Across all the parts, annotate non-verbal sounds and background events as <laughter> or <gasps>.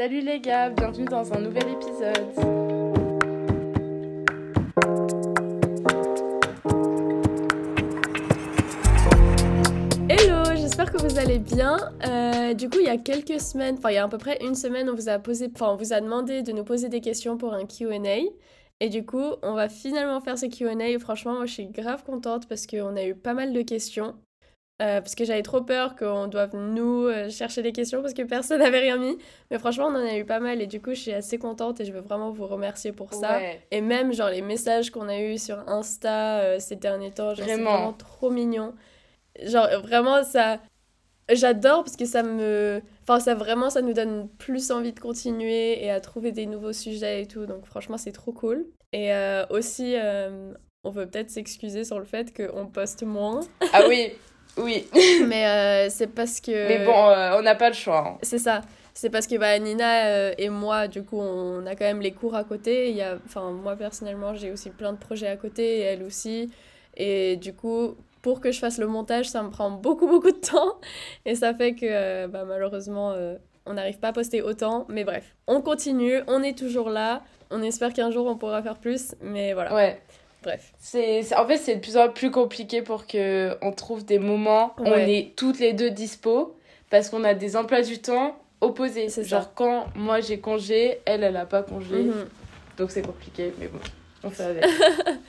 Salut les gars, bienvenue dans un nouvel épisode. Hello, j'espère que vous allez bien. Euh, du coup, il y a quelques semaines, enfin il y a à peu près une semaine, on vous a posé, enfin on vous a demandé de nous poser des questions pour un Q&A. Et du coup, on va finalement faire ce Q&A. Franchement, moi, je suis grave contente parce qu'on a eu pas mal de questions. Euh, parce que j'avais trop peur qu'on doive nous euh, chercher des questions parce que personne n'avait rien mis. Mais franchement, on en a eu pas mal et du coup, je suis assez contente et je veux vraiment vous remercier pour ça. Ouais. Et même, genre, les messages qu'on a eus sur Insta euh, ces derniers temps, genre, c'est Vraiment. vraiment trop mignon. Genre, vraiment, ça... J'adore parce que ça me... Enfin, ça vraiment, ça nous donne plus envie de continuer et à trouver des nouveaux sujets et tout. Donc, franchement, c'est trop cool. Et aussi, on veut peut-être s'excuser sur le fait qu'on poste moins. Ah oui, <laughs> oui. <laughs> Mais euh, c'est parce que... Mais bon, euh, on n'a pas le choix. hein. C'est ça. C'est parce que bah, Nina euh, et moi, du coup, on a quand même les cours à côté. Il y a... Enfin, moi, personnellement, j'ai aussi plein de projets à côté, et elle aussi. Et du coup, pour que je fasse le montage, ça me prend beaucoup, beaucoup de temps. Et ça fait que, bah, malheureusement, on n'arrive pas à poster autant. Mais bref, on continue, on est toujours là. On espère qu'un jour, on pourra faire plus. Mais voilà, Ouais. Bref. C'est, en fait, c'est de plus en plus compliqué pour que on trouve des moments où on est toutes les deux dispo parce qu'on a des emplois du temps opposés. C'est ça. Genre quand moi j'ai congé, elle elle a pas congé, Mhm. donc c'est compliqué. Mais bon, on fait avec. <laughs>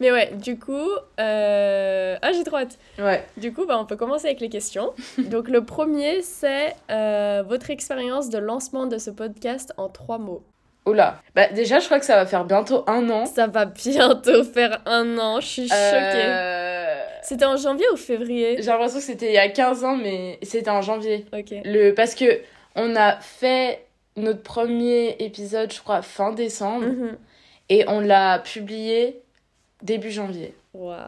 Mais ouais, du coup... euh, Ah, j'ai trop hâte. ouais. Du coup, bah, on peut commencer avec les questions. <laughs> Donc, le premier, c'est euh, votre expérience de lancement de ce podcast en trois mots. Oula. Bah déjà, je crois que ça va faire bientôt un an. Ça va bientôt faire un an, je suis choquée. Euh, C'était en janvier ou février? J'ai l'impression que c'était il y a 15 ans, mais c'était en janvier. Ok. Le... Parce que on a fait notre premier épisode, je crois, fin décembre, Mhm. et on l'a publié début janvier. Waouh.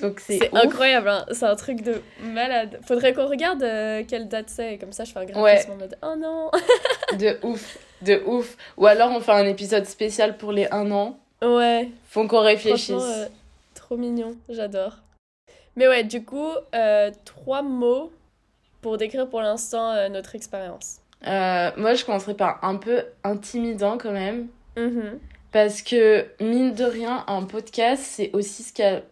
Donc c'est incroyable, hein. c'est un truc de malade. Faudrait qu'on regarde euh, quelle date c'est, comme ça je fais un graphisme Ouais. en mode oh non. <laughs> De ouf, de ouf. Ou alors on fait un épisode spécial pour les 1 an. ouais, Faut qu'on réfléchisse. euh, trop mignon, j'adore. Mais ouais, du coup, euh, trois mots pour décrire pour l'instant notre expérience. Moi, je commencerai par un peu intimidant quand même. Mhm. Parce que, mine de rien, un podcast, c'est aussi ce qu'il y a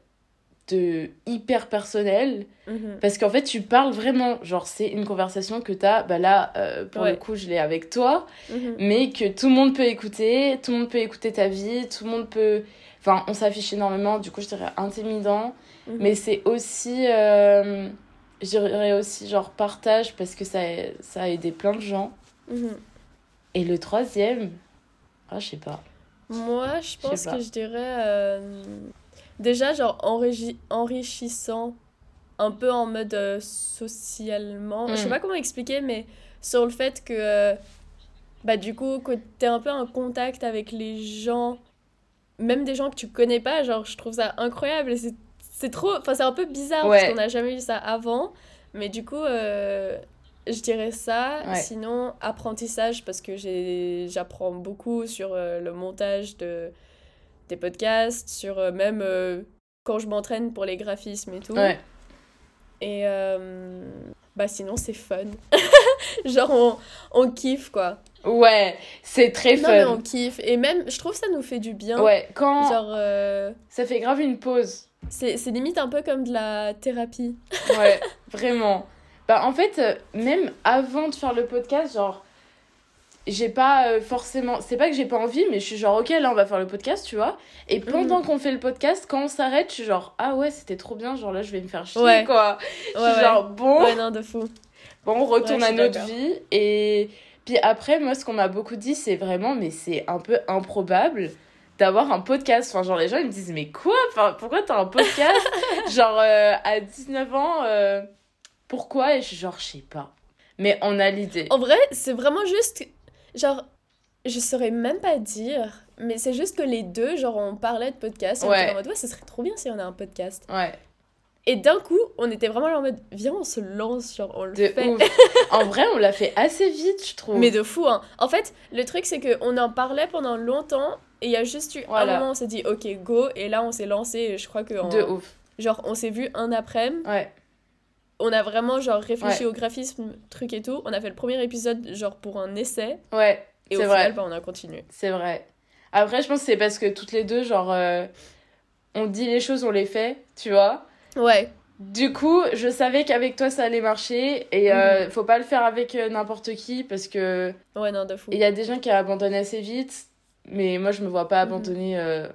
de hyper personnel. Mhm. Parce qu'en fait, tu parles vraiment. Genre, c'est une conversation que t'as. Bah là, euh, pour Ouais. le coup, je l'ai avec toi. Mhm. Mais que tout le monde peut écouter. Tout le monde peut écouter ta vie. Tout le monde peut. Enfin, on s'affiche énormément. Du coup, je dirais intimidant. Mhm. Mais c'est aussi. euh, je dirais aussi, genre, partage. Parce que ça, ça a aidé plein de gens. Et le troisième. Ah, je sais pas. Moi, je pense que je dirais euh, déjà genre enrichi- enrichissant, un peu en mode euh, socialement. Je sais Mm. pas comment expliquer, mais sur le fait que euh, bah du coup que t'es un peu en contact avec les gens, même des gens que tu connais pas, genre je trouve ça incroyable. C'est trop, enfin c'est un peu bizarre parce qu'on n'a jamais eu ça avant, mais du coup euh, je dirais ça. Ouais. Sinon, apprentissage, parce que j'ai- j'apprends beaucoup sur euh, le montage de, des podcasts, sur euh, même euh, quand je m'entraîne pour les graphismes et tout. Ouais. Et bah sinon, c'est fun. <laughs> Genre, on, on kiffe, quoi. Ouais, c'est très Non, mais on fun. kiffe. Et même, je trouve que ça nous fait du bien. Ouais, quand Genre, ça fait grave une pause. c'est c'est limite un peu comme de la thérapie. Ouais, vraiment. Bah, en fait, euh, même avant de faire le podcast, genre, j'ai pas euh, forcément. C'est pas que j'ai pas envie, mais je suis genre, ok, là, on va faire le podcast, tu vois. Et pendant qu'on fait le podcast, quand on s'arrête, je suis genre, ah ouais, c'était trop bien, genre là, je vais me faire chier, Ouais. quoi. Je suis ouais. genre, bon, Ouais, non, de fou. bon, on retourne à notre vie. Et puis après, moi, ce qu'on m'a beaucoup dit, c'est vraiment, mais c'est un peu improbable d'avoir un podcast. Enfin, genre, les gens, ils me disent, mais quoi? Enfin, Pourquoi t'as un podcast? <laughs> Genre, euh, à 19 ans, euh, pourquoi Et genre, je sais pas. Mais on a l'idée. En vrai, c'est vraiment juste. Genre, je saurais même pas dire, mais c'est juste que les deux, genre, on parlait de podcast. Et on Ouais. était en mode, ouais, ce serait trop bien si on a un podcast. Ouais, Et d'un coup, on était vraiment là en mode, viens, on se lance, genre, on le de fait. ouf. <laughs> en vrai, on l'a fait assez vite, je trouve. Mais de fou, hein. En fait, le truc, c'est qu'on en parlait pendant longtemps. Et il y a juste eu Voilà. un moment, on s'est dit, ok, go. Et là, on s'est lancé. et Je crois que. en- De ouf. Genre, on s'est vu un après-midi. Ouais. On a vraiment genre réfléchi au graphisme, truc et tout. On a fait le premier épisode genre pour un essai. Ouais. Et au vrai. final, bah, on a continué. C'est vrai. Après, je pense que c'est parce que toutes les deux, genre, euh, on dit les choses, on les fait, tu vois. Ouais. Du coup, je savais qu'avec toi, ça allait marcher. Et euh, faut pas le faire avec euh, n'importe qui parce que. Ouais, non, de fou. Il y a des gens qui abandonnent assez vite. Mais moi, je me vois pas abandonner euh,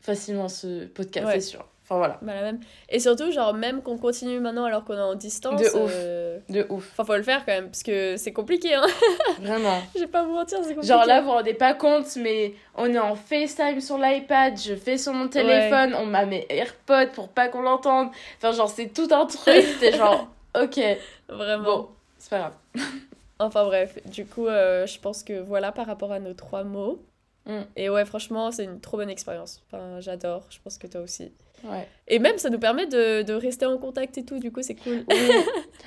facilement ce podcast, Ouais. c'est sûr. Enfin, voilà. Bah, la même. Et surtout, genre, même qu'on continue maintenant alors qu'on est en distance. De ouf. euh, De ouf. Enfin, faut le faire quand même, parce que c'est compliqué, hein. <laughs> Vraiment. Je vais pas vous mentir, c'est compliqué. Genre là, vous vous rendez pas compte, mais on est en FaceTime sur l'iPad, je fais sur mon téléphone, on m'a mes AirPods pour pas qu'on l'entende. Enfin, genre, c'est tout un truc. T'es genre, <laughs> ok, Vraiment. bon, c'est pas grave. <laughs> Enfin bref, du coup, euh, je pense que voilà par rapport à nos trois mots. Mm. Et ouais, franchement, c'est une trop bonne expérience. Enfin, j'adore, je pense que toi aussi. Ouais. Et même, ça nous permet de, de rester en contact et tout, du coup, c'est cool. Oui.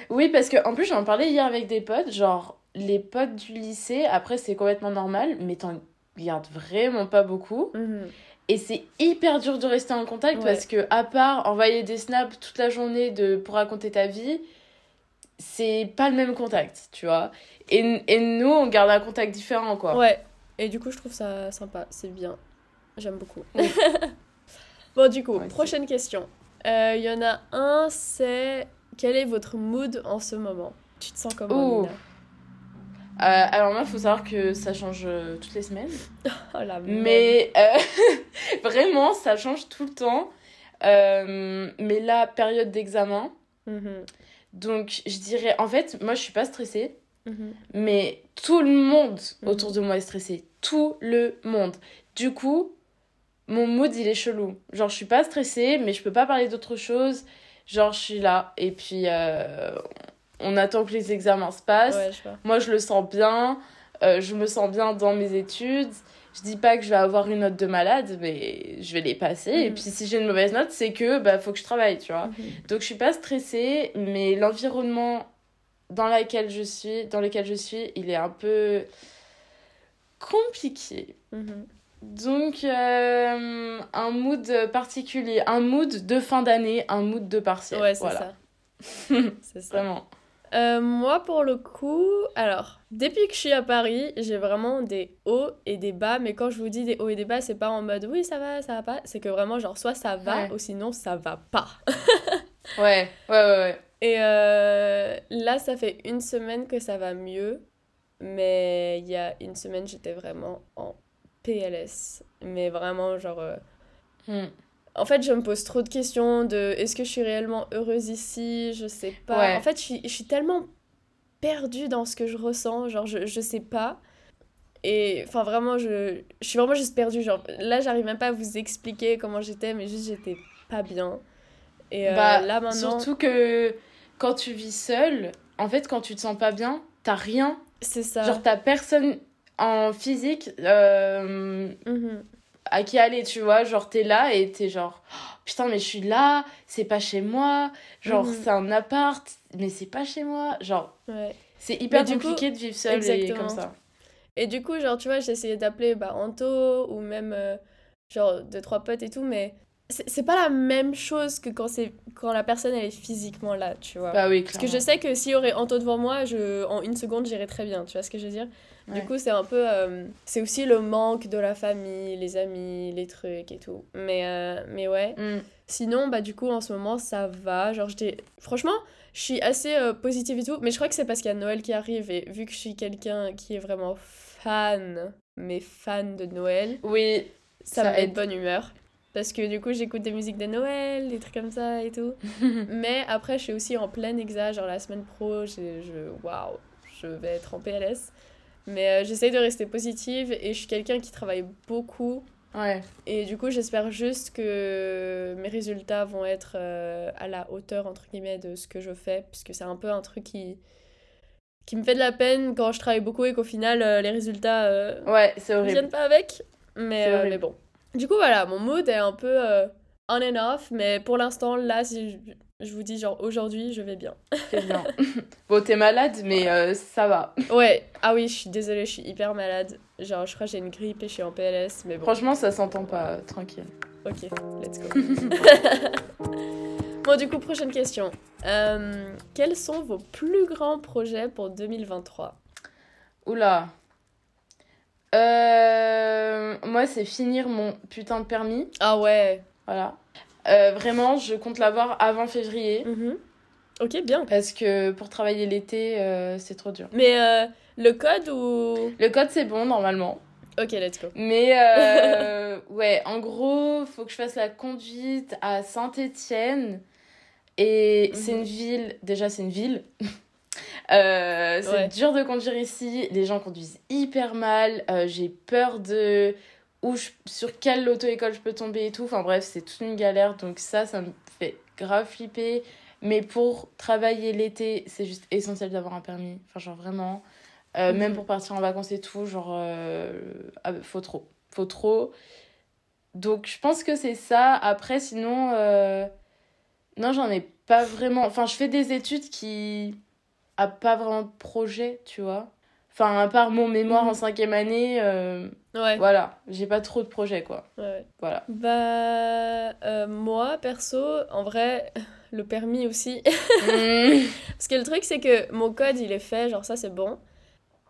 oui, parce que en plus, j'en parlais hier avec des potes, genre, les potes du lycée, après, c'est complètement normal, mais t'en gardes vraiment pas beaucoup. Mhm. Et c'est hyper dur de rester en contact Ouais. parce que, à part envoyer des snaps toute la journée de, pour raconter ta vie, c'est pas le même contact, tu vois. Et, et nous, on garde un contact différent, quoi. Ouais, et du coup, je trouve ça sympa, c'est bien. J'aime beaucoup. Oui. <laughs> bon, du coup, Ouais, prochaine question. Euh, Il y en a un, c'est quel est votre mood en ce moment? Tu te sens comment. Nina Euh, alors, moi, il faut savoir que ça change euh, toutes les semaines. <laughs> Oh la. Mais euh, <laughs> vraiment, ça change tout le temps. Euh, mais là, période d'examen. Mhm, Donc, je dirais, en fait, moi, je suis pas stressée. mhm. Mais tout le monde Mhm. autour de moi est stressé. Tout le monde. Du coup, mon mood, il est chelou. Genre, je suis pas stressée, mais je peux pas parler d'autre chose. Genre, je suis là. Et puis, euh, on attend que les examens se passent. Ouais, je vois. Moi, je le sens bien. Euh, je me sens bien dans mes études. Je dis pas que je vais avoir une note de malade, mais je vais les passer. Et Mhm. puis, si j'ai une mauvaise note, c'est que bah, faut que je travaille, tu vois. Mhm. Donc, je suis pas stressée, mais l'environnement dans, laquelle je suis, dans lequel je suis, il est un peu compliqué. Mhm. Donc, euh, un mood particulier, un mood de fin d'année, un mood de partiel. Ouais, c'est voilà. ça. <laughs> c'est ça. Vraiment. Euh, moi, pour le coup, alors, depuis que je suis à Paris, j'ai vraiment des hauts et des bas. Mais quand je vous dis des hauts et des bas, c'est pas en mode oui, ça va, ça va pas. C'est que vraiment, genre, soit ça va Ouais. ou sinon ça va pas. <laughs> Ouais, ouais, ouais, ouais. Et euh, là, ça fait une semaine que ça va mieux. Mais il y a une semaine, j'étais vraiment en PLS. Mais vraiment, genre. euh, Hmm. En fait, je me pose trop de questions de est-ce que je suis réellement heureuse ici? Je sais pas. Ouais. En fait, je suis, je suis tellement perdue dans ce que je ressens. Genre, je, je sais pas. Et enfin, vraiment, je, je suis vraiment juste perdue. Genre, là, j'arrive même pas à vous expliquer comment j'étais, mais juste j'étais pas bien. Et euh, Bah, là, maintenant, Surtout que quand tu vis seule, en fait, quand tu te sens pas bien, t'as rien. c'est ça. Genre, t'as personne en physique euh, Mhm. à qui aller, tu vois. Genre, t'es là et t'es genre, Oh, putain, mais je suis là, c'est pas chez moi. Genre, Mhm. c'est un appart, mais c'est pas chez moi. Genre, Ouais. c'est hyper Mais coup, compliqué de vivre seule et comme ça. Et du coup, genre, tu vois, j'ai essayé d'appeler bah, Anto ou même, euh, genre, deux, trois potes et tout, mais c'est c'est pas la même chose que quand, c'est quand la personne, elle est physiquement là, tu vois. Bah oui, Parce que je sais que s'il y aurait Anto devant moi, je, en une seconde, j'irais très bien, tu vois ce que je veux dire? Ouais. Du coup, c'est un peu... euh, c'est aussi le manque de la famille, les amis, les trucs et tout. Mais, euh, mais ouais. Hmm. Sinon, bah du coup, en ce moment, ça va. Genre, j'étais... Franchement, je suis assez euh, positive et tout. Mais je crois que c'est parce qu'il y a Noël qui arrive. Et vu que je suis quelqu'un qui est vraiment fan, mais fan de Noël, Oui, ça, aide. de bonne humeur. Parce que du coup, j'écoute des musiques de Noël, des trucs comme ça et tout. <laughs> mais après, je suis aussi en plein exa. Genre, la semaine pro, je... Waouh, je vais être en PLS. Mais euh, j'essaye de rester positive et je suis quelqu'un qui travaille beaucoup. ouais. Et du coup, j'espère juste que mes résultats vont être euh, à la hauteur, entre guillemets, de ce que je fais. Puisque c'est un peu un truc qui, qui me fait de la peine quand je travaille beaucoup et qu'au final, euh, les résultats euh, Ouais, ne viennent pas avec. Mais, mais bon. Du coup, voilà, mon mood est un peu on and off. Mais pour l'instant, là, si je, je vous dis, genre, aujourd'hui, je vais bien. C'est bien. <laughs> bon, t'es malade, mais euh, ça va. Ouais, ah oui, je suis désolée, je suis hyper malade. Genre, je crois que j'ai une grippe et je suis en PLS. Mais bon. Franchement, ça s'entend pas, tranquille. Ok, let's go. <laughs> Bon, du coup, prochaine question. Euh, quels sont vos plus grands projets pour 2023 Oula. Euh, moi, c'est finir mon putain de permis. Ah ouais. Voilà. Euh, vraiment, je compte l'avoir avant février. Mhm. Ok, bien. Parce que pour travailler l'été, euh, c'est trop dur. Mais euh, le code ou... Le code, c'est bon, normalement. Ok, let's go. Mais <laughs> ouais, en gros, faut que je fasse la conduite à Saint-Étienne. Et c'est Mhm. une ville, déjà c'est une ville. <laughs> C'est Ouais. dur de conduire ici, les gens conduisent hyper mal, j'ai peur de où je- sur quelle auto-école je peux tomber et tout. Enfin bref, c'est toute une galère, donc ça, ça me fait grave flipper. Mais pour travailler l'été, c'est juste essentiel d'avoir un permis. Enfin, genre vraiment. Euh, Mhm. Même pour partir en vacances et tout, genre, euh, ah, faut trop. Faut trop. Donc, je pense que c'est ça. Après, sinon, euh, non, j'en ai pas vraiment. Enfin, je fais des études qui a pas vraiment de projet, tu vois. Enfin, à part mon mémoire Mhm. en cinquième année, euh, Ouais. voilà, j'ai pas trop de projets, quoi. ouais. Voilà. Bah, euh, moi, perso, en vrai, <laughs> le permis aussi. <laughs> Mm. Parce que le truc, c'est que mon code, il est fait, genre ça, c'est bon.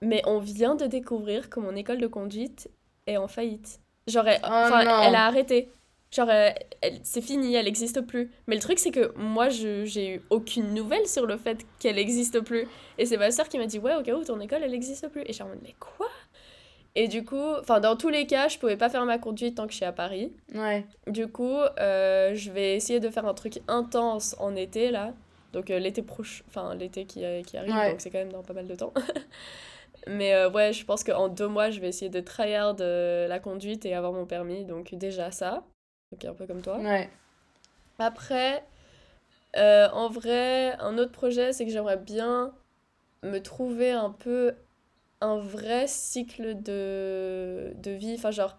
Mais on vient de découvrir que mon école de conduite est en faillite. Genre, elle, Oh elle a arrêté. Genre, euh, elle- c'est fini, elle n'existe plus. Mais le truc, c'est que moi, je j'ai eu aucune nouvelle sur le fait qu'elle n'existe plus. Et c'est ma soeur qui m'a dit, ouais, au cas où, ton école, elle n'existe plus. Et j'ai en mode, mais quoi? Et du coup, enfin, dans tous les cas, je pouvais pas faire ma conduite tant que je suis à Paris. Ouais. Du coup, euh, je vais essayer de faire un truc intense en été, là. Donc euh, l'été proche, enfin l'été qui, euh, qui arrive, Ouais. donc c'est quand même dans pas mal de temps. <laughs> Mais euh, ouais, je pense qu'en deux mois, je vais essayer de tryhard la conduite et avoir mon permis. Donc déjà ça, donc un peu comme toi. Ouais. Après, en vrai, un autre projet, c'est que j'aimerais bien me trouver un peu un vrai cycle de, de vie, enfin genre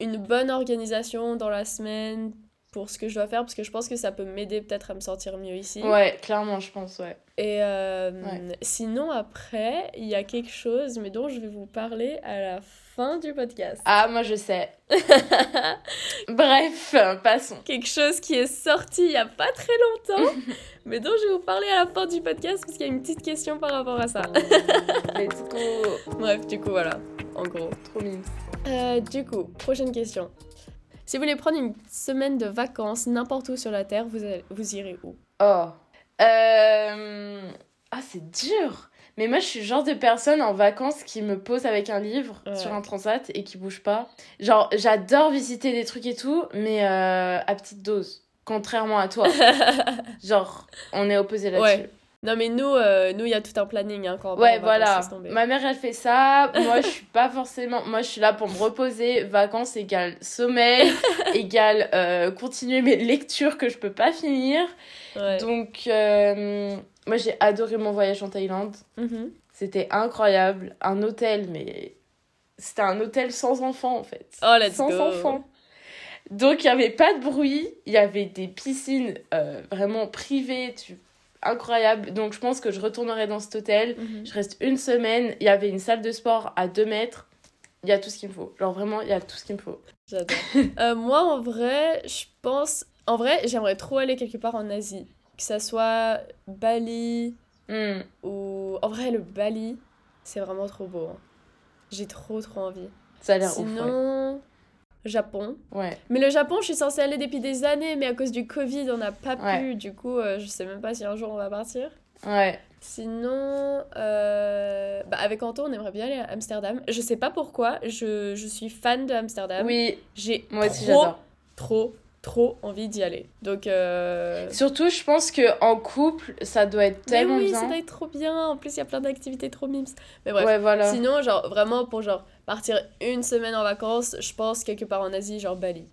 une bonne organisation dans la semaine pour ce que je dois faire, parce que je pense que ça peut m'aider peut-être à me sentir mieux ici. Ouais, clairement, je pense, ouais. Et euh, Ouais. sinon, après, il y a quelque chose, mais dont je vais vous parler à la fin du podcast. Ah, moi, je sais. <laughs> Bref, passons. quelque chose qui est sorti il y a pas très longtemps, <laughs> mais dont je vais vous parler à la fin du podcast parce qu'il y a une petite question par rapport à ça. <laughs> Let's go. Bref, du coup, voilà, en gros. Trop mignon. Euh, du coup, prochaine question. Si vous voulez prendre une semaine de vacances n'importe où sur la Terre, vous, allez- vous irez où? Oh. Euh... Ah, c'est dur. Mais moi, je suis le genre de personne en vacances qui me pose avec un livre Ouais. sur un transat et qui bouge pas. Genre, j'adore visiter des trucs et tout, mais euh, à petite dose. Contrairement à toi. <laughs> Genre, on est opposés là-dessus. Ouais. Non, mais nous, euh, nous, il y a tout un planning hein, quand on Ouais, vacances, voilà. Ma mère, elle fait ça. Moi, je suis pas forcément. Moi, je suis là pour me reposer. Vacances égale sommeil, <laughs> égale euh, continuer mes lectures que je peux pas finir. Ouais. Donc, euh, moi, j'ai adoré mon voyage en Thaïlande. Mhm. C'était incroyable. Un hôtel, mais c'était un hôtel sans enfants, en fait. Oh, let's sans go. enfants. Donc, il n'y avait pas de bruit. Il y avait des piscines vraiment privées. Tu... Incroyable. Donc, je pense que je retournerai dans cet hôtel. Mhm. Je reste une semaine. Il y avait une salle de sport à 2 mètres. Il y a tout ce qu'il me faut. Genre, vraiment, il y a tout ce qu'il me faut. J'adore. Euh, moi, en vrai, je pense. En vrai, j'aimerais trop aller quelque part en Asie. Que ça soit Bali Hmm. ou. En vrai, le Bali, c'est vraiment trop beau. hein. J'ai trop, trop envie. Ça a l'air ouf. ouais. Japon. Ouais. Mais le Japon, je suis censée aller depuis des années, mais à cause du Covid, on n'a pas Ouais. pu. Du coup, euh, je sais même pas si un jour on va partir. Ouais. Sinon, euh, bah, avec Anto, on aimerait bien aller à Amsterdam. Je sais pas pourquoi, je, je suis fan de Amsterdam. Oui, J'ai moi aussi, trop, j'adore. trop, trop envie d'y aller. Donc, euh... Surtout, je pense que en couple, ça doit être mais tellement oui, bien. ça doit être trop bien. En plus, il y a plein d'activités trop mimes. Mais bref. Ouais, voilà. Sinon, genre, vraiment, pour genre partir une semaine en vacances, je pense quelque part en Asie, genre Bali,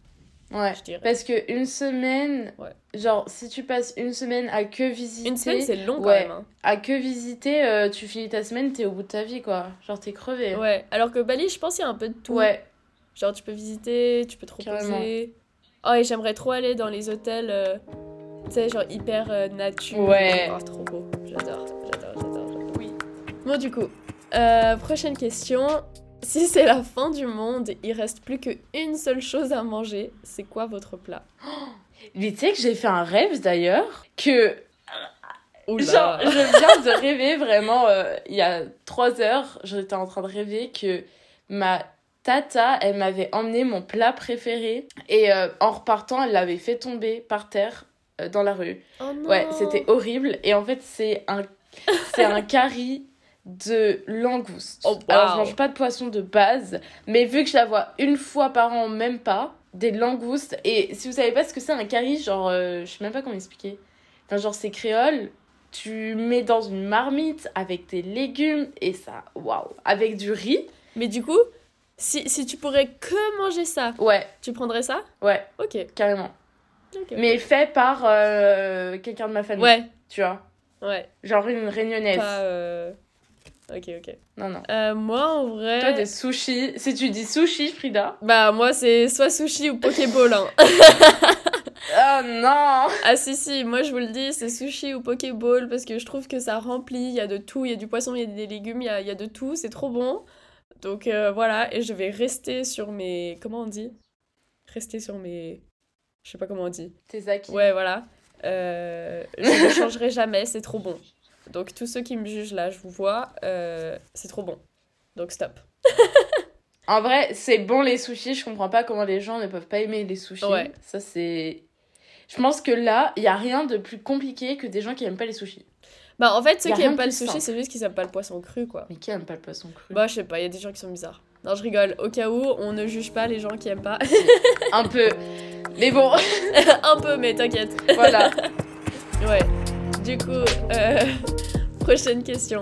Ouais. je dirais. Parce que une semaine, Ouais. genre, si tu passes une semaine à que visiter. Une semaine, c'est long quand même. hein. À que visiter, euh, tu finis ta semaine, t'es au bout de ta vie, quoi. Genre, t'es crevé. Ouais. Alors que Bali, je pense qu'il y a un peu de tout. Ouais. Genre, tu peux visiter, tu peux te Carrément. Oh, et j'aimerais trop aller dans les hôtels, euh, tu sais, genre hyper euh, nature. Ouais. Oh, trop beau. J'adore, j'adore, j'adore. j'adore. Oui. Bon, du coup, euh, prochaine question. Si c'est la fin du monde, il reste plus qu'une seule chose à manger, c'est quoi votre plat? <gasps> Mais tu sais que j'ai fait un rêve d'ailleurs que Oula. Genre, je viens de rêver vraiment, euh, il y a trois heures, j'étais en train de rêver que ma tata, elle m'avait emmené mon plat préféré et euh, en repartant, elle l'avait fait tomber par terre euh, dans la rue. Oh non. Ouais, c'était horrible et en fait, c'est un, c'est un curry de langouste. Oh, Alors, je wow. mange pas de poisson de base, mais vu que je la vois une fois par an, même pas, des langoustes. Et si vous savez pas ce que c'est un curry, genre, euh, je sais même pas comment expliquer. Enfin, genre, c'est créole. Tu mets dans une marmite avec des légumes et ça, waouh, avec du riz. Mais du coup, si, si tu pourrais que manger ça, Ouais, tu prendrais ça? Ouais, Ok. carrément. ok. Mais fait par euh, quelqu'un de ma famille. Ouais, Tu vois, ouais. genre une réunionnaise. Pas. euh, Ok, ok. Non, non. Euh, moi, en vrai. Toi, des sushis. Si tu dis sushi, Frida. Bah, moi, c'est soit sushi ou Pokéball. Hein. <laughs> <laughs> Oh non ah, si, si, moi, je vous le dis, c'est sushi ou Pokéball parce que je trouve que ça remplit. Il y a de tout. Il y a du poisson, il y a des légumes, il y a, il y a de tout. C'est trop bon. Donc, euh, voilà. Et je vais rester sur mes. Comment on dit? Rester sur mes. Je sais pas comment on dit. Tes acquis. Ouais, voilà. Euh, je ne changerai jamais, c'est trop bon. Donc, tous ceux qui me jugent là, je vous vois, euh, c'est trop bon. Donc, stop. <laughs> En vrai, c'est bon les sushis. Je comprends pas comment les gens ne peuvent pas aimer les sushis. Ouais. Ça, c'est. Je pense que là, il y a rien de plus compliqué que des gens qui aiment pas les sushis. Bah, en fait, ceux qui aiment pas le sushi, c'est juste qu'ils aiment pas le poisson cru, quoi. Mais qui aime pas le poisson cru? Bah, je sais pas, il y a des gens qui sont bizarres. Non, je rigole. Au cas où, on ne juge pas les gens qui aiment pas. <laughs> Un peu. Mais bon, <laughs> Un peu, mais t'inquiète. voilà. <laughs> Ouais. Du coup, euh, prochaine question.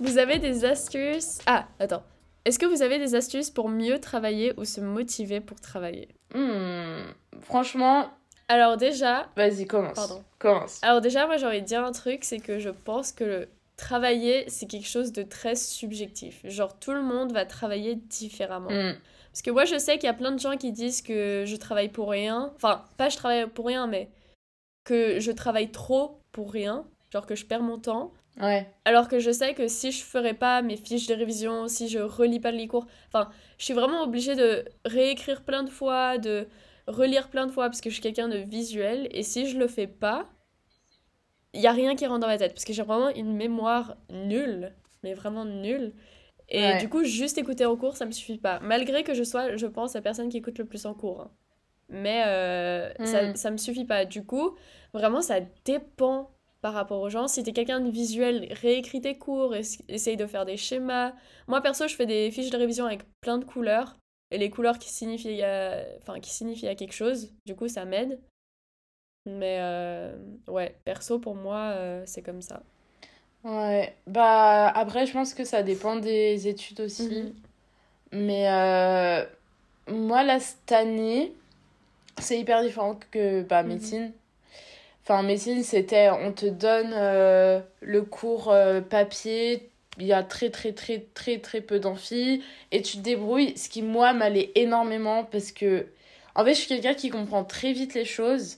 Vous avez des astuces? Ah, attends. Est-ce que vous avez des astuces pour mieux travailler ou se motiver pour travailler? Hmm, Franchement, Alors déjà, vas-y, commence. Pardon. Commence. Alors déjà, moi j'ai envie de dire un truc, c'est que je pense que le travailler, c'est quelque chose de très subjectif. Genre tout le monde va travailler différemment. Hmm, Parce que moi je sais qu'il y a plein de gens qui disent que je travaille pour rien. Enfin, pas je travaille pour rien, mais que je travaille trop pour rien. Genre que je perds mon temps. Ouais. Alors que je sais que si je ferais pas mes fiches de révision, si je relis pas les cours, enfin, je suis vraiment obligée de réécrire plein de fois, de relire plein de fois parce que je suis quelqu'un de visuel et si je le fais pas, il y a rien qui rentre dans ma tête parce que j'ai vraiment une mémoire nulle, mais vraiment nulle. Et Ouais. du coup, juste écouter en cours, ça me suffit pas. Malgré que je sois, je pense, la personne qui écoute le plus en cours. hein. Mais euh, ça, Mm. ça me suffit pas. Du coup, vraiment, ça dépend par rapport aux gens. Si t'es quelqu'un de visuel, réécris tes cours, es- essaye de faire des schémas. Moi, perso, je fais des fiches de révision avec plein de couleurs. Et les couleurs qui signifient, euh, enfin, qui signifient à quelque chose. Du coup, ça m'aide. Mais euh, ouais, perso, pour moi, euh, c'est comme ça. Ouais. Bah, après, je pense que ça dépend des études aussi. Mhm. Mais euh, moi, là, cette année, c'est hyper différent que bah, Mhm. médecine. Enfin, médecine, c'était on te donne le cours papier, il y a très, très, très, très, très peu d'amphi, et tu te débrouilles, ce qui, moi, m'allait énormément parce que, en fait, je suis quelqu'un qui comprend très vite les choses,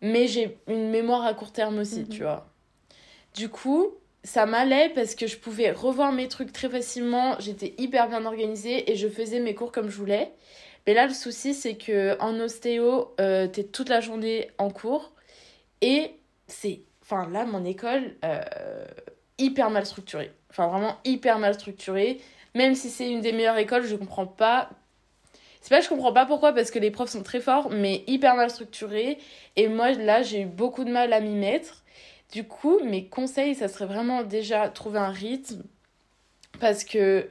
mais j'ai une mémoire à court terme aussi, Mhm. tu vois. Du coup, ça m'allait parce que je pouvais revoir mes trucs très facilement, j'étais hyper bien organisée et je faisais mes cours comme je voulais. Mais là, le souci, c'est que en ostéo, euh, t'es toute la journée en cours et c'est. Enfin, là, mon école, euh, hyper mal structurée. Enfin, vraiment hyper mal structurée. Même si c'est une des meilleures écoles, je comprends pas. C'est pas je comprends pas pourquoi, parce que les profs sont très forts, mais hyper mal structurés. Et moi, là, j'ai eu beaucoup de mal à m'y mettre. Du coup, mes conseils, ça serait vraiment déjà trouver un rythme. Parce que.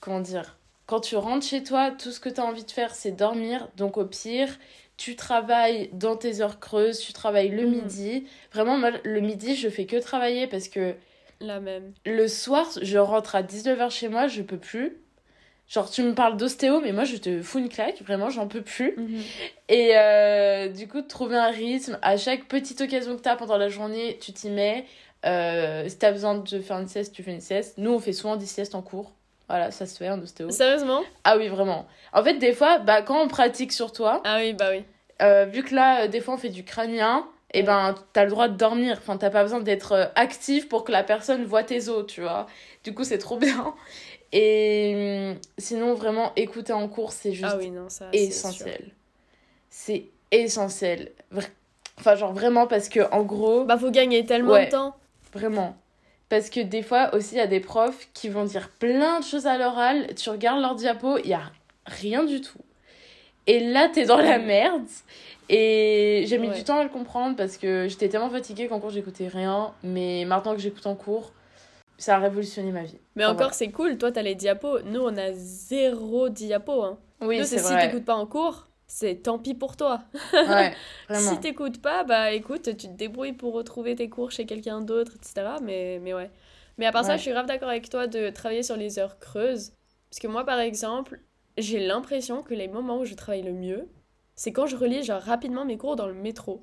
Comment dire Quand tu rentres chez toi, tout ce que tu as envie de faire, c'est dormir. Donc, au pire, tu travailles dans tes heures creuses, tu travailles le Mhm. midi. Vraiment, moi, le midi, je fais que travailler parce que La même. le soir, je rentre à 19h chez moi, je peux plus. Genre, tu me parles d'ostéo, mais moi, je te fous une claque. Vraiment, j'en peux plus. Mhm. Et euh, du coup, trouver un rythme. À chaque petite occasion que tu as pendant la journée, tu t'y mets. Euh, si tu as besoin de faire une sieste, tu fais une sieste. Nous, on fait souvent des siestes en cours. Voilà, ça se fait en ostéo. Sérieusement? Ah oui, vraiment. En fait, des fois, bah, quand on pratique sur toi, Ah oui, bah oui. euh, vu que là, des fois, on fait du crânien, et Ouais. ben, t'as le droit de dormir. Enfin, t'as pas besoin d'être euh, actif pour que la personne voit tes os, tu vois. Du coup, c'est trop <laughs> bien. Et hum, sinon, vraiment, écouter en cours, c'est juste Ah oui, non, ça. c'est sûr. essentiel. C'est essentiel. Enfin, genre vraiment parce que en gros. Bah, faut gagner tellement de temps. Vraiment. Parce que des fois aussi, il y a des profs qui vont dire plein de choses à l'oral. Tu regardes leur diapo, il y a rien du tout. Et là, t'es dans la merde. Et j'ai mis du temps à le comprendre parce que j'étais tellement fatiguée qu'en cours, j'écoutais rien. Mais maintenant que j'écoute en cours, ça a révolutionné ma vie. Mais encore, c'est cool. Toi, t'as les diapos. Nous, on a zéro diapo. Hein. Oui, c'est Si t'écoutes pas en cours, c'est tant pis pour toi. Ouais, <laughs> si t'écoutes pas, bah écoute, tu te débrouilles pour retrouver tes cours chez quelqu'un d'autre, etc. Mais, mais ouais. Mais à part ça, je suis grave d'accord avec toi de travailler sur les heures creuses. Parce que moi, par exemple, j'ai l'impression que les moments où je travaille le mieux, c'est quand je relis genre rapidement mes cours dans le métro.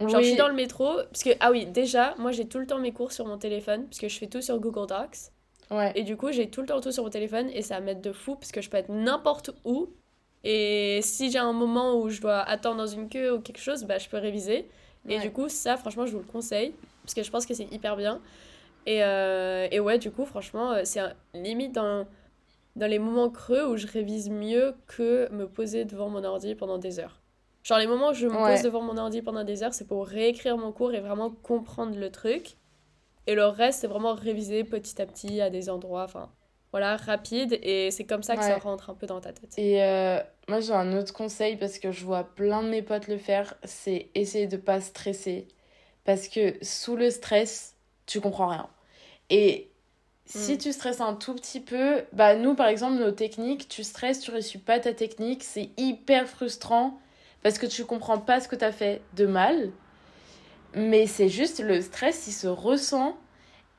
Genre, je suis dans le métro, parce que, ah oui, déjà, moi j'ai tout le temps mes cours sur mon téléphone, parce que je fais tout sur Google Docs. Ouais. Et du coup, j'ai tout le temps tout sur mon téléphone, et ça m'aide de fou, parce que je peux être n'importe où, et si j'ai un moment où je dois attendre dans une queue ou quelque chose, bah, je peux réviser. Et du coup, ça, franchement, je vous le conseille. Parce que je pense que c'est hyper bien. Et, euh, et, ouais, du coup, franchement, euh, c'est limite dans, dans les moments creux où je révise mieux que me poser devant mon ordi pendant des heures. Genre, les moments où je me pose devant mon ordi pendant des heures, c'est pour réécrire mon cours et vraiment comprendre le truc. Et le reste, c'est vraiment réviser petit à petit à des endroits. Enfin, voilà, rapide et c'est comme ça que ça rentre un peu dans ta tête. Et euh, moi j'ai un autre conseil parce que je vois plein de mes potes le faire, c'est essayer de pas stresser parce que sous le stress, tu comprends rien. Et si mm. tu stresses un tout petit peu, bah nous par exemple nos techniques, tu stresses, tu réussis pas ta technique, c'est hyper frustrant parce que tu comprends pas ce que tu as fait de mal. Mais c'est juste le stress, il se ressent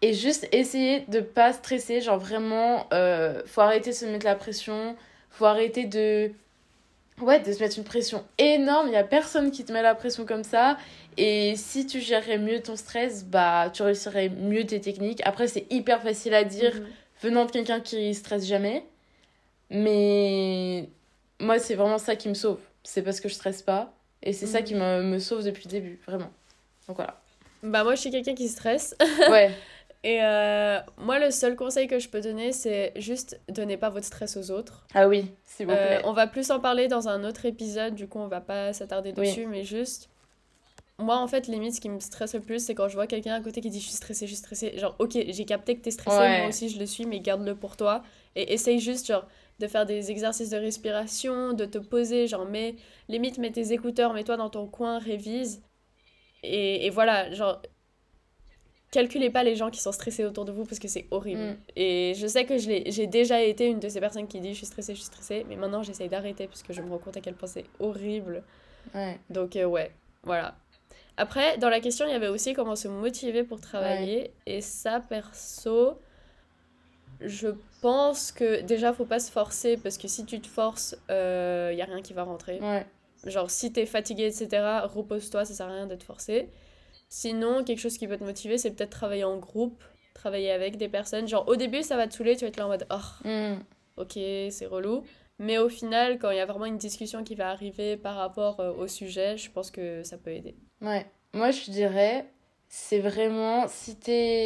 et juste essayer de pas stresser, genre vraiment, euh, faut arrêter de se mettre la pression, faut arrêter de... Ouais, de se mettre une pression énorme, il y a personne qui te met la pression comme ça. Et si tu gérerais mieux ton stress, bah tu réussirais mieux tes techniques. Après, c'est hyper facile à dire mhm. venant de quelqu'un qui stresse jamais. Mais moi, c'est vraiment ça qui me sauve. C'est parce que je stresse pas. Et c'est ça mhm. qui me, me sauve depuis le début, vraiment. Donc voilà. Bah moi, je suis quelqu'un qui stresse. <laughs> Ouais. <laughs> Et euh, moi, le seul conseil que je peux donner, c'est juste donnez pas votre stress aux autres. Ah oui, s'il vous euh, plaît. on va plus en parler dans un autre épisode, du coup, on va pas s'attarder dessus, mais juste. Moi, en fait, limite, ce qui me stresse le plus, c'est quand je vois quelqu'un à côté qui dit Je suis stressé, je suis stressé. Genre, ok, j'ai capté que t'es stressé, moi aussi je le suis, mais garde-le pour toi. Et essaye juste, genre, de faire des exercices de respiration, de te poser, genre, mets, limite, mets tes écouteurs, mets-toi dans ton coin, révise. Et, et voilà, genre, calculez pas les gens qui sont stressés autour de vous parce que c'est horrible. Mm. Et je sais que j'ai déjà été une de ces personnes qui dit je suis stressée, je suis stressée, mais maintenant j'essaye d'arrêter parce que je me rends compte à quel point c'est horrible. Ouais. Donc euh, ouais, voilà. Après, dans la question, il y avait aussi comment se motiver pour travailler. Et ça, perso, je pense que déjà, faut pas se forcer parce que si tu te forces, il euh, y a rien qui va rentrer. Ouais. Genre, si t'es fatigué, etc., repose-toi, ça sert à rien d'être forcé. Sinon, quelque chose qui peut te motiver, c'est peut-être travailler en groupe, travailler avec des personnes. Genre, au début, ça va te saouler, tu vas être là en mode, oh, mm. ok, c'est relou. Mais au final, quand il y a vraiment une discussion qui va arriver par rapport euh, au sujet, je pense que ça peut aider. Ouais, moi je dirais, c'est vraiment, si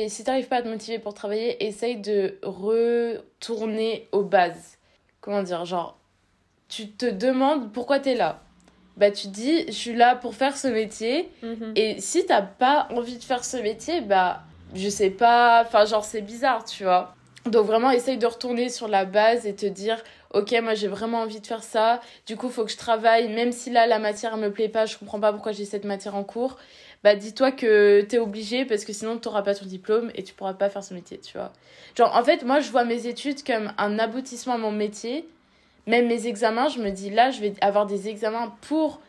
si t'arrives pas à te motiver pour travailler, essaye de retourner aux bases. Comment dire, genre, tu te demandes pourquoi tu es là bah tu dis je suis là pour faire ce métier mhm. et si t'as pas envie de faire ce métier bah je sais pas enfin genre c'est bizarre tu vois donc vraiment essaye de retourner sur la base et te dire ok moi j'ai vraiment envie de faire ça. Du coup faut que je travaille. Même si là la matière me plaît pas je comprends pas pourquoi j'ai cette matière en cours. Bah dis-toi que t'es obligé parce que sinon t'auras pas ton diplôme et tu pourras pas faire ce métier tu vois. Genre en fait moi je vois mes études comme un aboutissement à mon métier. Même mes examens, je me dis là, je vais avoir des examens pour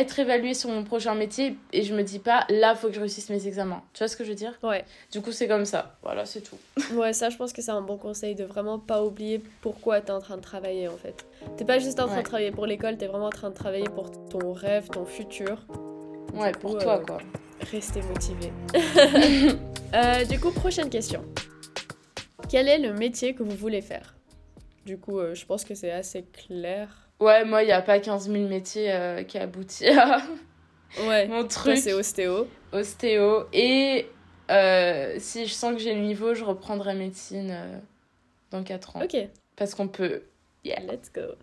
être évalué sur mon prochain métier et je me dis pas là, faut que je réussisse mes examens. Tu vois ce que je veux dire? Ouais. Du coup, c'est comme ça. Voilà, c'est tout. <laughs> ouais, ça, je pense que c'est un bon conseil de vraiment pas oublier pourquoi tu es en train de travailler en fait. T'es pas juste en train de travailler pour l'école, tu es vraiment en train de travailler pour ton rêve, ton futur. Ouais, pour toi euh, quoi. Rester motivé. <laughs> Euh, du coup, prochaine question. Quel est le métier que vous voulez faire? Du coup, euh, je pense que c'est assez clair. Ouais, moi, il n'y a pas 15 000 métiers euh, qui aboutissent à ouais, mon truc. c'est ostéo. Ostéo. Et euh, si je sens que j'ai le niveau, je reprendrai médecine dans 4 ans. Ok. Parce qu'on peut. Yeah. Let's go.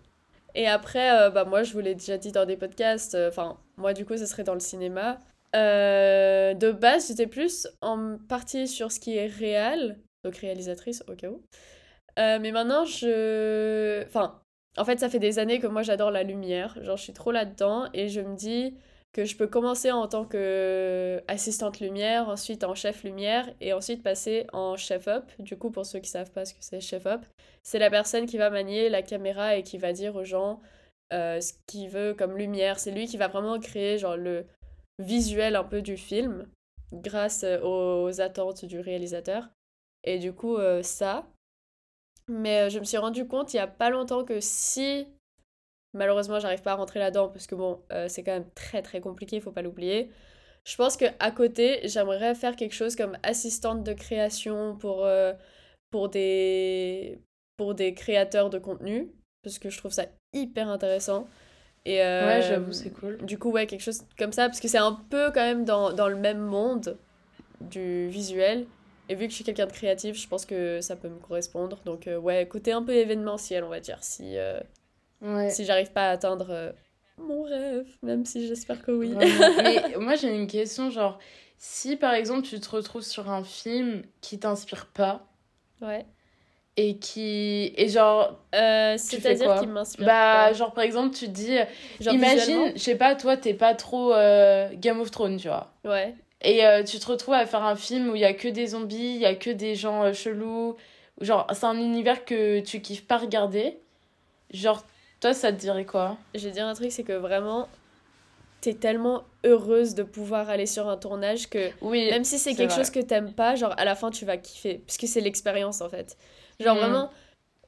Et après, euh, bah, moi, je vous l'ai déjà dit dans des podcasts, euh, enfin, moi, du coup, ce serait dans le cinéma. Euh, de base, j'étais plus en partie sur ce qui est réel, donc réalisatrice au cas où. mais maintenant, je. Enfin, en fait, ça fait des années que moi, j'adore la lumière. Genre, je suis trop là-dedans et je me dis que je peux commencer en tant que assistante lumière, ensuite en chef lumière et ensuite passer en chef up. Du coup, pour ceux qui savent pas ce que c'est chef up, c'est la personne qui va manier la caméra et qui va dire aux gens euh, ce qu'il veut comme lumière. C'est lui qui va vraiment créer genre le visuel un peu du film grâce euh, aux attentes du réalisateur. Et du coup, euh, ça. Mais je me suis rendu compte il y a pas longtemps que si Malheureusement, j'arrive pas à rentrer là-dedans parce que bon, euh, c'est quand même très très compliqué, il faut pas l'oublier. Je pense que à côté, j'aimerais faire quelque chose comme assistante de création pour, euh, pour, des, pour des créateurs de contenu parce que je trouve ça hyper intéressant. Et, euh, ouais, j'avoue, c'est cool. Du coup, ouais, quelque chose comme ça parce que c'est un peu quand même dans, dans le même monde du visuel. Et vu que je suis quelqu'un de créatif, je pense que ça peut me correspondre. Donc, ouais, côté un peu événementiel, on va dire. Si, si j'arrive pas à atteindre euh, mon rêve, même si j'espère que oui. Mais <laughs> moi j'ai une question, genre, si par exemple tu te retrouves sur un film qui t'inspire pas. Ouais. Et qui. Et genre. Euh, C'est-à-dire qui m'inspire Bah, genre par exemple, tu te dis. imagine, je sais pas, toi t'es pas trop euh, Game of Thrones, tu vois. Ouais. Et tu te retrouves à faire un film où il y a que des zombies, il y a que des gens chelous. Genre, c'est un univers que tu kiffes pas regarder. Genre, toi, ça te dirait quoi? Je vais dire un truc, c'est que vraiment, t'es tellement heureuse de pouvoir aller sur un tournage que oui, même si c'est quelque chose que t'aimes pas, genre à la fin tu vas kiffer. Parce que c'est l'expérience en fait. Genre mm. vraiment,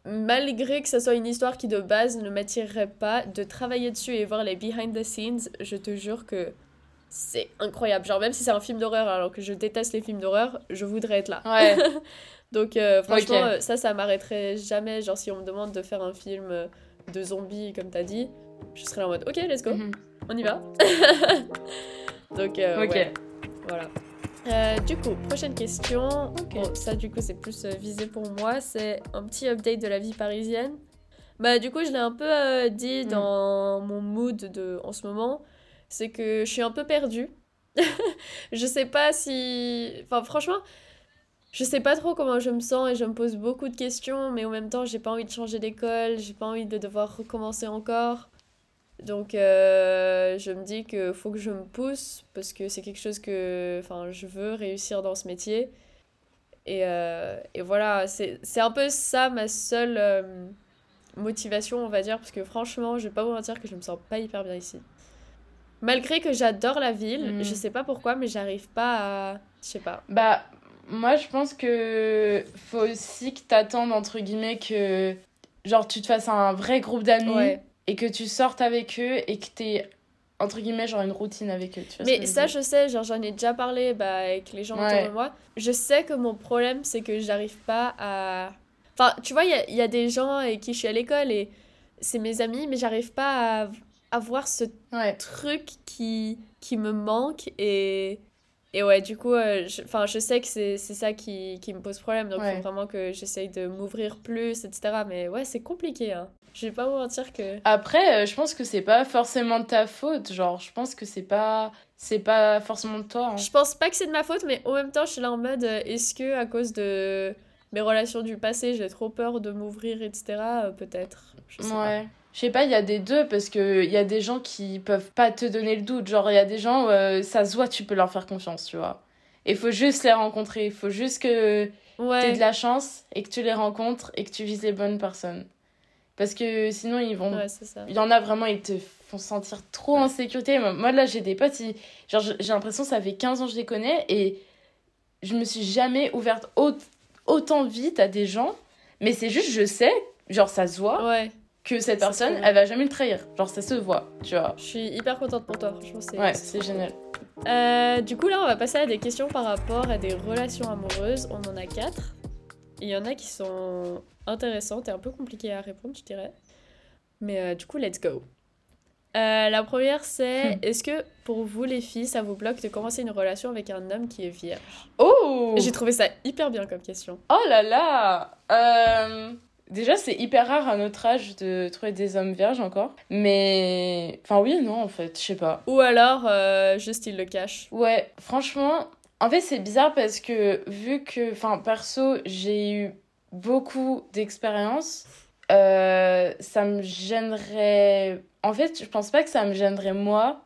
malgré que ça soit une histoire qui de base ne m'attirerait pas, de travailler dessus et voir les behind the scenes, je te jure que c'est incroyable. Genre même si c'est un film d'horreur alors que je déteste les films d'horreur, je voudrais être là. Ouais. <laughs> Donc euh, franchement, ça, ça m'arrêterait jamais. Genre si on me demande de faire un film euh, de zombies, comme t'as dit, je serais en mode ok, let's go, mhm. on y va. <laughs> Donc, euh, ouais. Voilà. Euh, du coup, prochaine question. ça, du coup, c'est plus euh, visé pour moi. C'est un petit update de la vie parisienne. Bah, du coup, je l'ai un peu dit mm. dans mon mood de, en ce moment. C'est que je suis un peu perdue. <laughs> je sais pas si. Enfin, franchement, je sais pas trop comment je me sens et je me pose beaucoup de questions, mais en même temps, j'ai pas envie de changer d'école, j'ai pas envie de devoir recommencer encore. Donc, euh, je me dis qu'il faut que je me pousse parce que c'est quelque chose que enfin, je veux réussir dans ce métier. Et, euh, et voilà, c'est un peu ça ma seule euh, motivation, on va dire, parce que franchement, je vais pas vous mentir que je me sens pas hyper bien ici. Malgré que j'adore la ville, mm. je sais pas pourquoi, mais j'arrive pas à. Je sais pas. Bah, moi, je pense que faut aussi que t'attendes, entre guillemets, que genre tu te fasses un vrai groupe d'amis et que tu sortes avec eux et que t'aies, entre guillemets, genre une routine avec eux. Tu Mais ça, je sais, genre j'en ai déjà parlé bah, avec les gens autour de moi. Je sais que mon problème, c'est que j'arrive pas à. Enfin, tu vois, il y a, y a, des gens avec qui je suis à l'école et c'est mes amis, mais j'arrive pas à avoir ce truc qui, qui me manque et et ouais, du coup, euh, je, je sais que c'est ça qui, qui, me pose problème. Donc, il faut vraiment que j'essaye de m'ouvrir plus, etc. Mais ouais, c'est compliqué. Hein. Je vais pas vous mentir que. Après, euh, je pense que c'est pas forcément de ta faute. Genre, je pense que c'est pas. C'est pas forcément de toi. Hein. Je pense pas que c'est de ma faute, mais en même temps, je suis là en mode euh, est-ce que à cause de mes relations du passé, j'ai trop peur de m'ouvrir, etc. Peut-être. Je sais ouais. Pas. Je sais pas, il y a des deux parce que il y a des gens qui peuvent pas te donner le doute. Genre, il y a des gens, euh, ça se voit, tu peux leur faire confiance, tu vois. Il faut juste les rencontrer. Il faut juste que ouais. tu aies de la chance et que tu les rencontres et que tu vises les bonnes personnes. Parce que sinon, ils vont. Ouais, ça. Il y en a vraiment, ils te font sentir trop en sécurité. Moi, là, j'ai des potes, genre, j'ai l'impression que ça fait 15 ans que je les connais et je me suis jamais ouverte autant vite à des gens. Mais c'est juste, je sais, genre, ça se voit. Ouais que cette personne, elle va jamais le trahir. Genre, ça se voit, tu vois. Je suis hyper contente pour toi, franchement. Ouais, c'est génial. Euh, du coup, là, on va passer à des questions par rapport à des relations amoureuses. On en a quatre. Il y en a qui sont intéressantes et un peu compliquées à répondre, je dirais. Mais euh, du coup, let's go. Euh, la première, c'est est-ce que pour vous, les filles, ça vous bloque de commencer une relation avec un homme qui est vierge? Oh J'ai trouvé ça hyper bien comme question. Oh là là Déjà, c'est hyper rare à notre âge de trouver des hommes vierges encore. Mais. Enfin, oui, non, en fait, je sais pas. Ou alors, euh, juste ils le cachent. Ouais, franchement, en fait, c'est bizarre parce que vu que. Enfin, perso, j'ai eu beaucoup d'expérience, euh, ça me gênerait. En fait, je pense pas que ça me gênerait moi,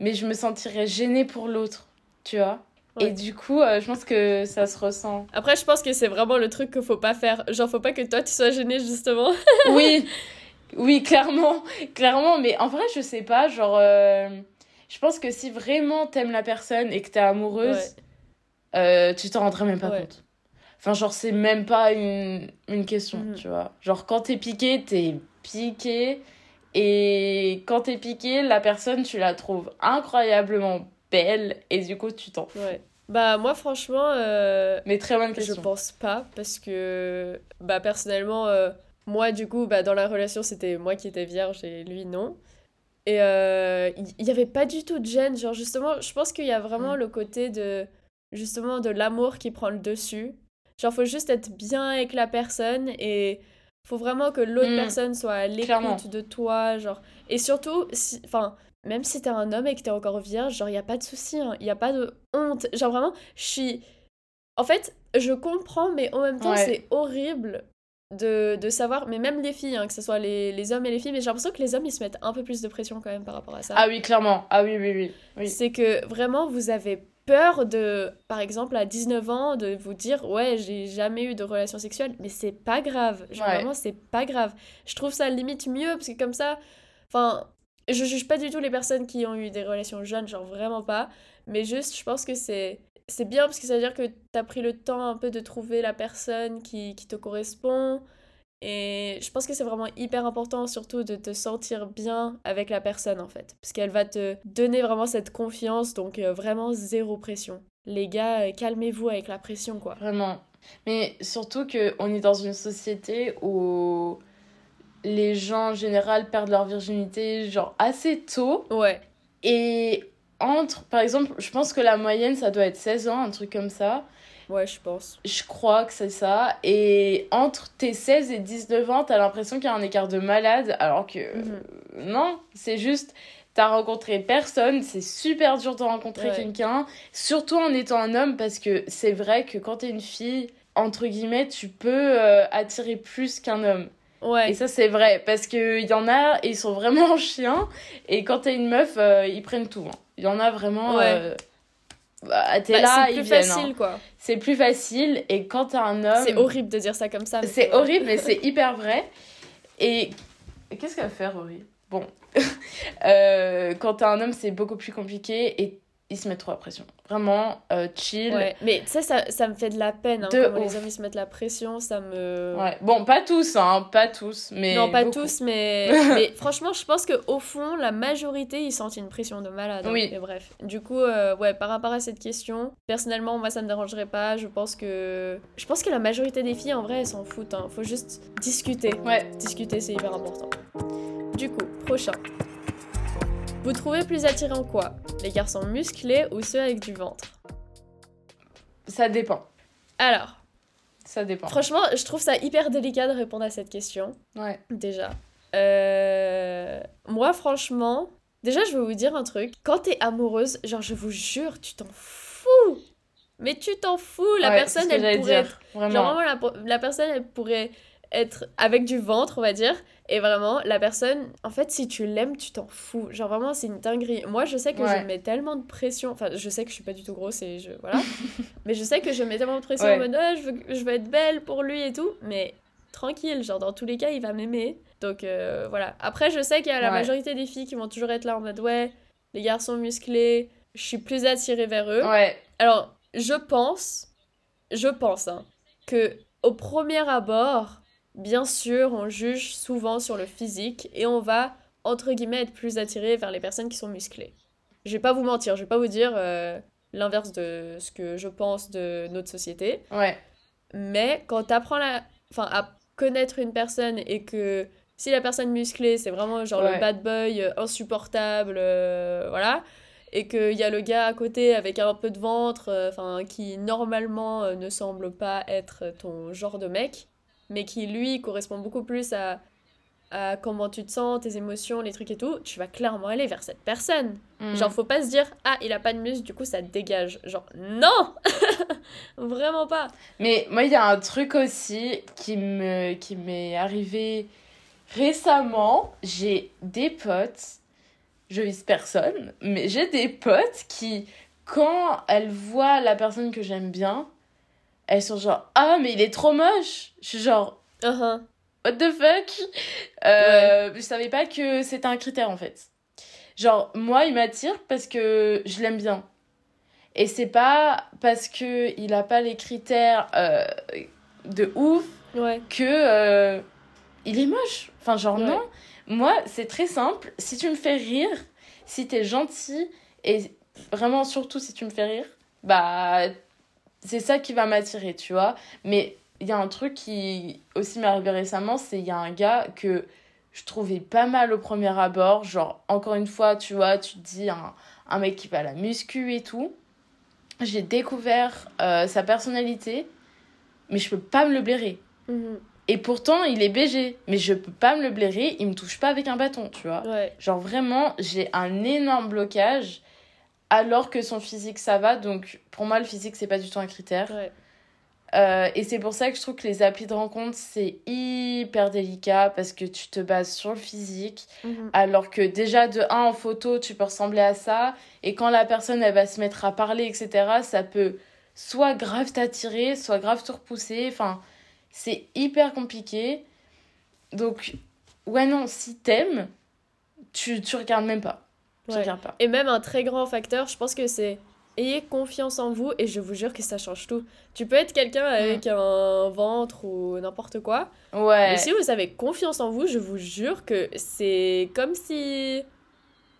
mais je me sentirais gênée pour l'autre, tu vois. Et du coup, euh, je pense que ça se ressent. Après, je pense que c'est vraiment le truc qu'il faut pas faire. Genre, faut pas que toi tu sois gênée, justement. <laughs> oui, <laughs> oui, clairement. Clairement, mais en vrai, je sais pas. Genre, euh, je pense que si vraiment t'aimes la personne et que t'es amoureuse, euh, tu t'en rendrais même pas compte. Enfin, genre, c'est même pas une, une question, mhm. tu vois. Genre, quand t'es piqué, t'es piqué. Et quand t'es piqué, la personne, tu la trouves incroyablement belle et du coup tu t'en ouais. Bah moi franchement euh, mais très bonne question. Je pense pas parce que bah personnellement euh, moi du coup bah dans la relation c'était moi qui étais vierge et lui non. Et euh, il n'y avait pas du tout de gêne genre justement je pense qu'il y a vraiment mm. le côté de justement de l'amour qui prend le dessus. Genre faut juste être bien avec la personne et faut vraiment que l'autre mm. personne soit à l'écoute de toi genre et surtout si enfin même si t'es un homme et que t'es encore vierge, genre, il a pas de souci, il hein. y a pas de honte. Genre, vraiment, je suis. En fait, je comprends, mais en même temps, c'est horrible de, de, savoir, mais même les filles, hein, que ce soit les, les, hommes et les filles, mais j'ai l'impression que les hommes, ils se mettent un peu plus de pression quand même par rapport à ça. Ah oui, clairement. Ah oui, oui, oui. oui. C'est que vraiment, vous avez peur de, par exemple, à 19 ans, de vous dire, ouais, j'ai jamais eu de relation sexuelle, mais c'est pas grave. Genre, vraiment, c'est pas grave. Je trouve ça limite mieux, parce que comme ça, enfin, je juge pas du tout les personnes qui ont eu des relations jeunes, genre vraiment pas. Mais juste, je pense que c'est c'est bien parce que ça veut dire que tu as pris le temps un peu de trouver la personne qui, qui te correspond. Et je pense que c'est vraiment hyper important surtout de te sentir bien avec la personne en fait. Parce qu'elle va te donner vraiment cette confiance, donc euh, vraiment zéro pression. Les gars, euh, calmez-vous avec la pression quoi. Vraiment. Mais surtout qu'on est dans une société où les gens en général perdent leur virginité genre assez tôt. Ouais. Et entre, par exemple, je pense que la moyenne ça doit être 16 ans, un truc comme ça. Ouais, je pense. Je crois que c'est ça. Et entre tes 16 et 19 ans, t'as l'impression qu'il y a un écart de malade, alors que mhm. non, c'est juste, t'as rencontré personne, c'est super dur de rencontrer quelqu'un, surtout en étant un homme, parce que c'est vrai que quand t'es une fille, entre guillemets, tu peux euh, attirer plus qu'un homme. Ouais. Et ça, c'est vrai. Parce qu'il y en a, ils sont vraiment <laughs> chiens. Et quand t'es une meuf, euh, ils prennent tout. Hein. Il y en a vraiment. Ouais. Euh, bah, t'es bah, là. C'est plus facile, hein. quoi. C'est plus facile. Et quand t'es un homme. C'est horrible de dire ça comme ça. C'est horrible, mais c'est <laughs> hyper vrai. Et. Qu'est-ce qu'elle va faire, Rory? Bon. <laughs> euh, quand t'es un homme, c'est beaucoup plus compliqué. Et ils se mettent trop la pression. Vraiment, euh, chill. Ouais, mais tu sais, ça, ça me fait de la peine. Hein, comment les hommes ils se mettent la pression, ça me. Ouais, bon, pas tous, hein, pas tous, mais. Non, pas tous, mais... <laughs> mais franchement, je pense qu'au fond, la majorité, ils sentent une pression de malade. Hein. Oui. Mais bref, du coup, euh, ouais, par rapport à cette question, personnellement, moi, ça me dérangerait pas. Je pense que. Je pense que la majorité des filles, en vrai, elles s'en foutent. Hein. Faut juste discuter. Ouais. Discuter, c'est hyper important. Du coup, prochain. Vous trouvez plus attirant quoi Les garçons musclés ou ceux avec du ventre? Ça dépend. Alors Ça dépend. Franchement, je trouve ça hyper délicat de répondre à cette question. Ouais. Déjà. Euh... Moi, franchement, déjà, je vais vous dire un truc. Quand t'es amoureuse, genre, je vous jure, tu t'en fous mais tu t'en fous, la personne elle pourrait dire. Vraiment. Genre vraiment la, la personne elle pourrait être avec du ventre, on va dire, et vraiment, la personne, en fait, si tu l'aimes, tu t'en fous. Genre vraiment, c'est une dinguerie. Moi, je sais que je mets tellement de pression. Enfin, je sais que je suis pas du tout grosse et je. Voilà. <laughs> mais je sais que je mets tellement de pression en mode, ah, je, veux, je veux être belle pour lui et tout. Mais tranquille, genre dans tous les cas, il va m'aimer. Donc euh, voilà. Après, je sais qu'il y a la majorité des filles qui vont toujours être là en mode, ouais, les garçons musclés, je suis plus attirée vers eux. Ouais. Alors, je pense, je pense, hein, que au premier abord, bien sûr, on juge souvent sur le physique et on va, entre guillemets, être plus attiré vers les personnes qui sont musclées. Je vais pas vous mentir, je vais pas vous dire euh, l'inverse de ce que je pense de notre société. Ouais. Mais quand tu apprends la... enfin, à connaître une personne et que si la personne musclée, c'est vraiment genre le bad boy euh, insupportable, euh, voilà, et qu'il y a le gars à côté avec un peu de ventre, enfin, qui normalement ne semble pas être ton genre de mec, mais qui lui correspond beaucoup plus à, à comment tu te sens, tes émotions, les trucs et tout, tu vas clairement aller vers cette personne. Mm. Genre, faut pas se dire, ah, il a pas de muscle, du coup, ça te dégage. Genre, non <laughs> Vraiment pas. Mais moi, il y a un truc aussi qui me qui m'est arrivé récemment. J'ai des potes, je vise personne, mais j'ai des potes qui, quand elles voient la personne que j'aime bien, elles sont genre Ah, mais il est trop moche Je suis genre Uh-huh. What the fuck? Euh, Je savais pas que c'était un critère en fait. Genre, moi, il m'attire parce que je l'aime bien. Et c'est pas parce que il a pas les critères euh, de ouf Ouais. que euh, il est moche. Enfin, genre, Ouais. non. Moi, c'est très simple. Si tu me fais rire, si t'es gentil, et vraiment, surtout si tu me fais rire, bah, c'est ça qui va m'attirer, tu vois. Mais il y a un truc qui aussi m'est arrivé récemment, c'est il y a un gars que je trouvais pas mal au premier abord. Genre, encore une fois, tu vois, tu te dis un, un mec qui va à la muscu et tout. J'ai découvert euh, sa personnalité, mais je peux pas me le blairer. Mhm. Et pourtant, il est BG, mais je peux pas me le blairer, il me touche pas avec un bâton, tu vois. Ouais. Genre vraiment, j'ai un énorme blocage, alors que son physique, ça va. Donc pour moi, le physique, c'est pas du tout un critère. Ouais. Euh, et c'est pour ça que je trouve que les applis de rencontre, c'est hyper délicat, parce que tu te bases sur le physique, Mhm. alors que déjà, de 1 en photo, tu peux ressembler à ça. Et quand la personne, elle va se mettre à parler, etc., ça peut soit grave t'attirer, soit grave te repousser. Enfin, c'est hyper compliqué. Donc, ouais, non, si t'aimes, tu, tu regardes même pas. Ouais. pas. Et même un très grand facteur, je pense que c'est ayez confiance en vous et je vous jure que ça change tout. Tu peux être quelqu'un avec un ventre ou n'importe quoi, Ouais. mais si vous avez confiance en vous, je vous jure que c'est comme si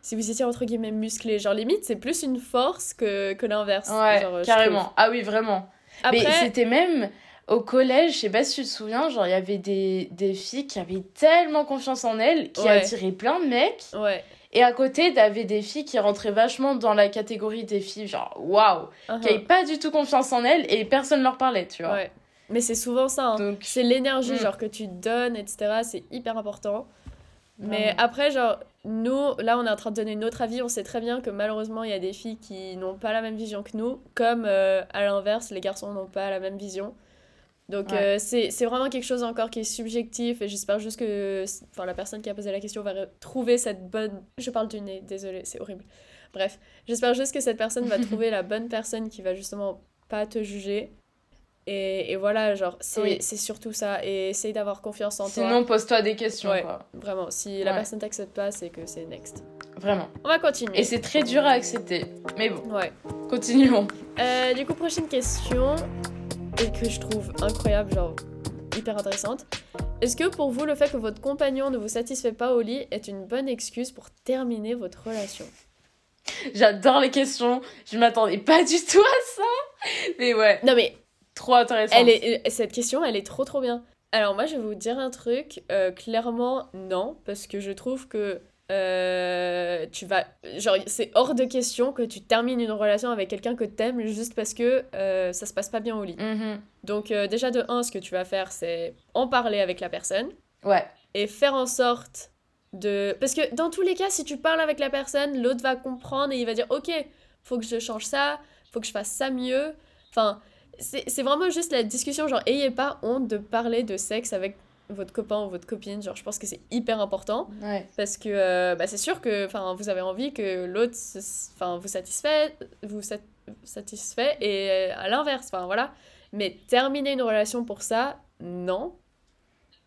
si vous étiez entre guillemets musclé. Genre limite, c'est plus une force que, que l'inverse. Ouais, genre, carrément. Ah oui, vraiment. Mais Après, c'était même au collège, je sais pas si tu te souviens, genre il y avait des, des filles qui avaient tellement confiance en elles, qui Ouais. attiraient plein de mecs. ouais. Et à côté, t'avais des filles qui rentraient vachement dans la catégorie des filles, genre waouh, uh-huh, qui avaient pas du tout confiance en elles et personne leur parlait, tu vois. ouais. Mais c'est souvent ça. hein. Donc, C'est l'énergie Mm. genre que tu donnes, etc. C'est hyper important. Mais après, genre, nous, là, on est en train de donner notre avis. On sait très bien que malheureusement, il y a des filles qui n'ont pas la même vision que nous, comme euh, à l'inverse, les garçons n'ont pas la même vision. Donc, Ouais. euh, c'est vraiment quelque chose encore qui est subjectif. Et j'espère juste que enfin, la personne qui a posé la question va trouver cette bonne. Je parle du nez, désolé, c'est horrible. Bref, j'espère juste que cette personne va <laughs> trouver la bonne personne qui va justement pas te juger. Et, et voilà, genre, c'est Oui. surtout ça. Et essaye d'avoir confiance en toi. sinon, pose-toi des questions, Ouais. quoi. Vraiment, si la personne t'accepte pas, c'est que c'est next. Vraiment. On va continuer. Et c'est très dur à accepter. Mais bon, Ouais. continuons. Euh, du coup, prochaine question, et que je trouve incroyable, genre hyper intéressante. Est-ce que pour vous, le fait que votre compagnon ne vous satisfait pas au lit est une bonne excuse pour terminer votre relation? J'adore les questions. Je m'attendais pas du tout à ça. Mais ouais, Non mais, trop intéressant. elle est, cette question, elle est trop trop bien. Alors moi, je vais vous dire un truc. euh, clairement, non, parce que je trouve que euh, tu vas... Genre, c'est hors de question que tu termines une relation avec quelqu'un que t'aimes juste parce que euh, ça se passe pas bien au lit. Mhm. Donc euh, déjà de 1, ce que tu vas faire, c'est en parler avec la personne Ouais. et faire en sorte de... Parce que dans tous les cas, si tu parles avec la personne, l'autre va comprendre et il va dire, ok, faut que je change ça, faut que je fasse ça mieux. Enfin, c'est c'est vraiment juste la discussion, genre, ayez pas honte de parler de sexe avec votre copain ou votre copine, genre, je pense que c'est hyper important. Ouais. Parce que euh, bah, c'est sûr que enfin, vous avez envie que l'autre vous satisfait, vous sat- satisfait et euh, à l'inverse, enfin voilà. Mais terminer une relation pour ça, non.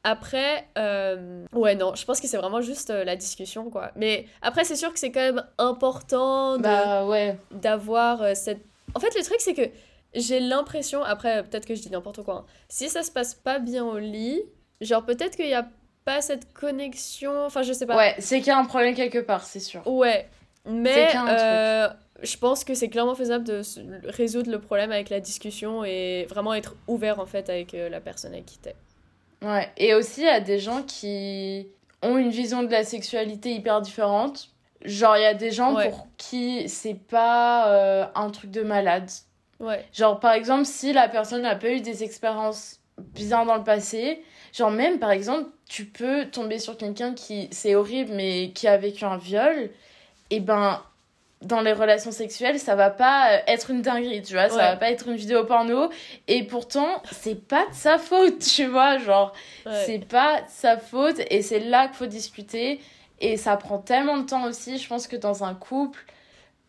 Après, euh, ouais, non, je pense que c'est vraiment juste euh, la discussion, quoi. Mais après, c'est sûr que c'est quand même important Bah ouais. d'avoir cette... En fait, le truc, c'est que j'ai l'impression, après, peut-être que je dis n'importe quoi, hein, si ça se passe pas bien au lit, genre peut-être qu'il y a pas cette connexion, enfin, je sais pas. Ouais, c'est qu'il y a un problème quelque part, c'est sûr. Ouais, mais euh, je pense que c'est clairement faisable de résoudre le problème avec la discussion et vraiment être ouvert en fait avec euh, la personne avec qui t'es. Ouais. Et aussi, il y a des gens qui ont une vision de la sexualité hyper différente. Genre, il y a des gens Ouais. pour qui c'est pas euh, un truc de malade. Ouais, Genre, par exemple, si la personne n'a pas eu des expériences bizarres dans le passé. Genre, même par exemple, tu peux tomber sur quelqu'un qui, c'est horrible, mais qui a vécu un viol. Et ben, dans les relations sexuelles, ça va pas euh, être une dinguerie, tu vois, ça va pas être une vidéo porno. Et pourtant, c'est pas de sa faute, <laughs> tu vois, genre, c'est pas de sa faute. Et c'est là qu'il faut discuter. Et ça prend tellement de temps aussi. Je pense que dans un couple,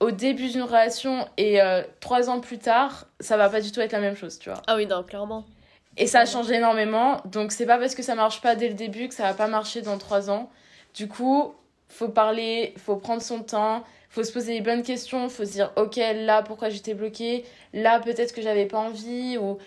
au début d'une relation et euh, trois ans plus tard, ça va pas du tout être la même chose, tu vois. Ah oui, non, clairement. Et ça a changé énormément. Donc, c'est pas parce que ça marche pas dès le début que ça va pas marcher dans trois ans. Du coup, faut parler, faut prendre son temps, faut se poser les bonnes questions, faut se dire, ok, là, pourquoi j'étais bloquée? Là, peut-être que j'avais pas envie ou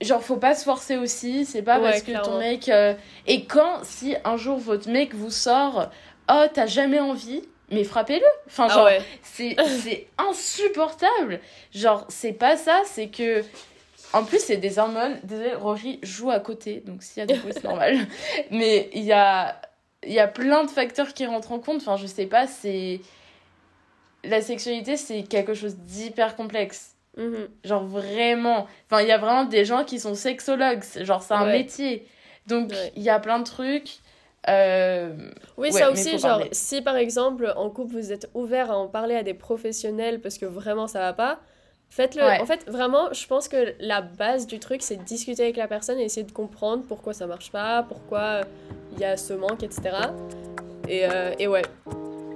genre faut pas se forcer aussi. C'est pas parce que ton mec euh, et quand si un jour votre mec vous sort oh t'as jamais envie mais frappez-le. Enfin ah genre c'est c'est <laughs> insupportable. Genre c'est pas ça c'est que en plus c'est des hormones désolé Rory joue à côté donc s'il y a des bruits c'est normal <laughs> mais il y a y a plein de facteurs qui rentrent en compte enfin je sais pas c'est la sexualité c'est quelque chose d'hyper complexe Mhm. Genre vraiment. Enfin, il y a vraiment des gens qui sont sexologues. Genre, c'est un métier. Donc, il y a plein de trucs. Euh, oui, ça aussi, genre, si par exemple en couple vous êtes ouvert à en parler à des professionnels parce que vraiment ça va pas, faites-le. En fait, vraiment, je pense que la base du truc c'est de discuter avec la personne et essayer de comprendre pourquoi ça marche pas, pourquoi il y a ce manque, etc. Et, euh, et ouais,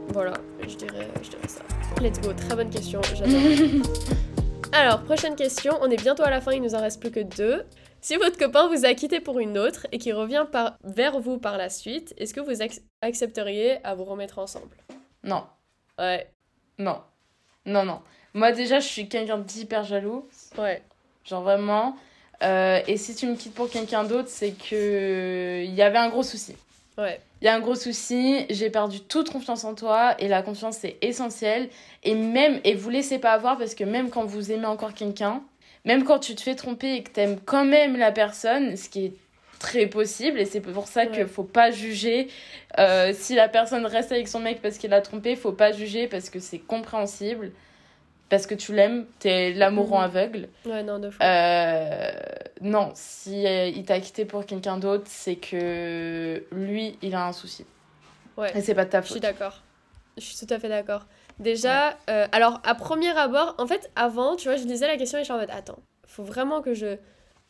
voilà, je dirais, je dirais ça. Let's go, très bonne question, j'adore. <laughs> Alors, prochaine question. On est bientôt à la fin, il nous en reste plus que deux. Si votre copain vous a quitté pour une autre et qui revient par, vers vous par la suite, est-ce que vous accepteriez à vous remettre ensemble? Non. Ouais. Non. Non, non. Moi, déjà, je suis quelqu'un d'hyper jaloux. Ouais. Genre vraiment. Euh, et si tu me quittes pour quelqu'un d'autre, c'est que il y avait un gros souci. Ouais. Il y a un gros souci, j'ai perdu toute confiance en toi et la confiance c'est essentiel. Et même, et vous laissez pas avoir parce que même quand vous aimez encore quelqu'un, même quand tu te fais tromper et que t'aimes quand même la personne, ce qui est très possible et c'est pour ça qu'il faut pas juger euh, si la personne reste avec son mec parce qu'il a trompé, faut pas juger parce que c'est compréhensible parce que tu l'aimes, t'es l'amour en mhm. aveugle. Ouais, non, de euh, non, si euh, il t'a quitté pour quelqu'un d'autre, c'est que lui, il a un souci. Ouais. Et c'est pas de ta faute. Je suis d'accord. Je suis tout à fait d'accord. Déjà, euh, alors à premier abord, en fait, avant, tu vois, je lisais la question et je suis en mode, attends, faut vraiment que je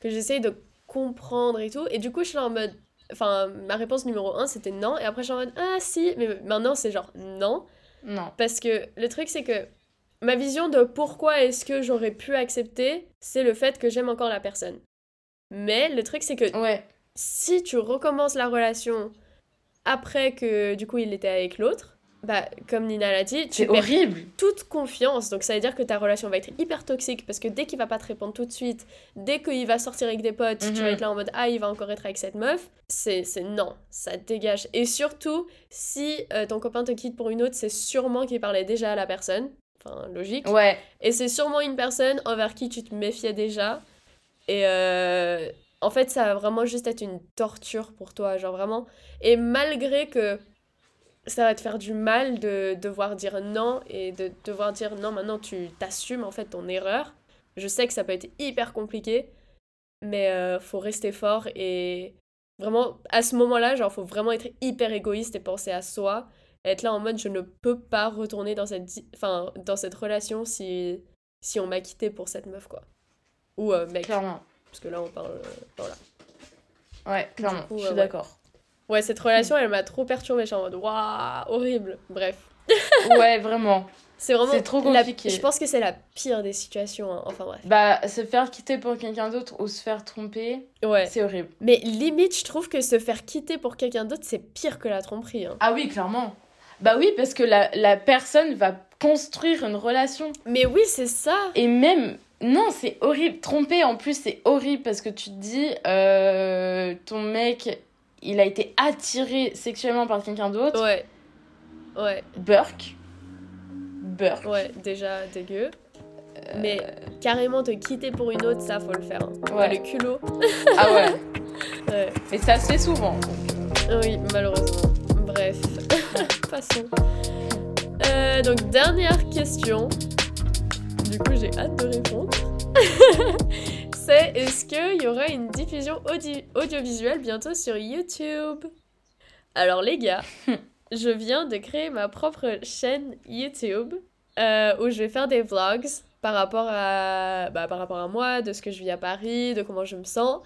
que j'essaye de comprendre et tout. Et du coup, je suis en mode, enfin, ma réponse numéro un, c'était non. Et après, je suis en mode, ah si, mais maintenant, c'est genre non. Non. Parce que le truc, c'est que ma vision de pourquoi est-ce que j'aurais pu accepter, c'est le fait que j'aime encore la personne. Mais le truc, c'est que ouais. si tu recommences la relation après que du coup il était avec l'autre, bah, comme Nina l'a dit, tu perds toute confiance. Donc ça veut dire que ta relation va être hyper toxique parce que dès qu'il va pas te répondre tout de suite, dès qu'il va sortir avec des potes, tu vas mhm. être là en mode ah il va encore être avec cette meuf, c'est non, ça dégage. Et surtout si euh, ton copain te quitte pour une autre, c'est sûrement qu'il parlait déjà à la personne. Enfin, logique. Ouais. Et c'est sûrement une personne envers qui tu te méfiais déjà. Et euh, en fait, ça va vraiment juste être une torture pour toi. Genre vraiment. Et malgré que ça va te faire du mal de devoir dire non et de devoir dire non, maintenant tu t'assumes en fait ton erreur. Je sais que ça peut être hyper compliqué, mais euh, faut rester fort et vraiment à ce moment-là, genre faut vraiment être hyper égoïste et penser à soi être là en mode je ne peux pas retourner dans cette, enfin, dans cette relation si, si on m'a quitté pour cette meuf, quoi. Ou euh, mec. Clairement. Parce que là, on parle. Euh, voilà. Ouais, clairement, je suis d'accord. Ouais. cette relation, elle m'a trop perturbée. Je suis en mode waouh, horrible. Bref. <laughs> ouais, vraiment. C'est vraiment. C'est trop compliqué. Je pense que c'est la pire des situations. Hein. Enfin bref. Bah, se faire quitter pour quelqu'un d'autre ou se faire tromper, ouais. c'est horrible. Mais limite, je trouve que se faire quitter pour quelqu'un d'autre, c'est pire que la tromperie. Hein. Ah oui, clairement. Bah oui, parce que la, la personne va construire une relation. Mais oui, c'est ça. Et même, non, c'est horrible. Tromper, en plus, c'est horrible parce que tu te dis, euh, ton mec, il a été attiré sexuellement par quelqu'un d'autre. Ouais. Ouais. Burk. Burk. Ouais, déjà dégueu. Euh, Mais carrément te quitter pour une autre, ça, faut le faire. Hein. Ouais. Le culot. ah ouais. <laughs> ouais. Mais ça se fait souvent. Oui, malheureusement. Bref. <laughs> Passons. Euh, donc, dernière question. Du coup, j'ai hâte de répondre. <laughs> c'est est-ce qu'il y aura une diffusion audiovisuelle bientôt sur YouTube? Alors les gars, <laughs> je viens de créer ma propre chaîne YouTube euh, où je vais faire des vlogs par rapport à bah, par rapport à moi, de ce que je vis à Paris, de comment je me sens.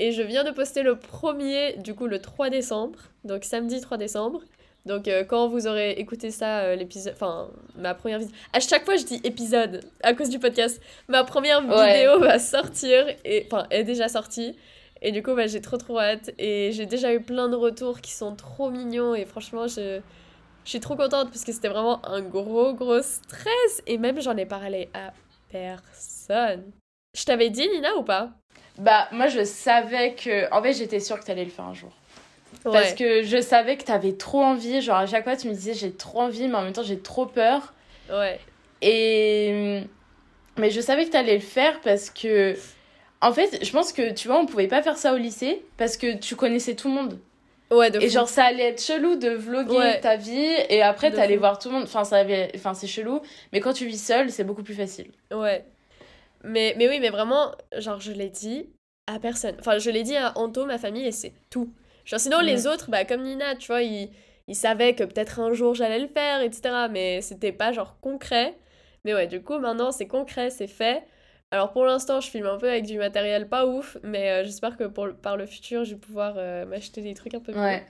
Et je viens de poster le premier, du coup le 3 décembre, donc samedi 3 décembre. Donc euh, quand vous aurez écouté ça, euh, l'épisode, enfin ma première vidéo, à chaque fois je dis épisode à cause du podcast, ma première vidéo va sortir et enfin est déjà sortie. Et du coup bah, j'ai trop trop hâte et j'ai déjà eu plein de retours qui sont trop mignons et franchement je, je suis trop contente parce que c'était vraiment un gros gros stress et même j'en ai parlé à personne. Je t'avais dit Nina ou pas? Bah moi je savais que en fait j'étais sûre que t'allais le faire un jour. Parce que je savais que t'avais trop envie. Genre, à chaque fois, tu me disais j'ai trop envie, mais en même temps, j'ai trop peur. Ouais. Et. Mais je savais que t'allais le faire parce que. En fait, je pense que, tu vois, on pouvait pas faire ça au lycée parce que tu connaissais tout le monde. Ouais, de Et genre, ça allait être chelou de vloguer ta vie et après, t'allais voir tout le monde. Enfin, ça avait... enfin, c'est chelou. Mais quand tu vis seul, c'est beaucoup plus facile. Ouais. Mais, mais oui, mais vraiment, genre, je l'ai dit à personne. Enfin, je l'ai dit à Anto, ma famille, et c'est tout. Genre, sinon, les autres, bah, comme Nina, tu vois, ils, ils savaient que peut-être un jour j'allais le faire, etc. Mais c'était pas genre concret. Mais ouais, du coup, maintenant, c'est concret, c'est fait. Alors pour l'instant, je filme un peu avec du matériel pas ouf, mais euh, j'espère que pour, par le futur, je vais pouvoir euh, m'acheter des trucs un peu ouais.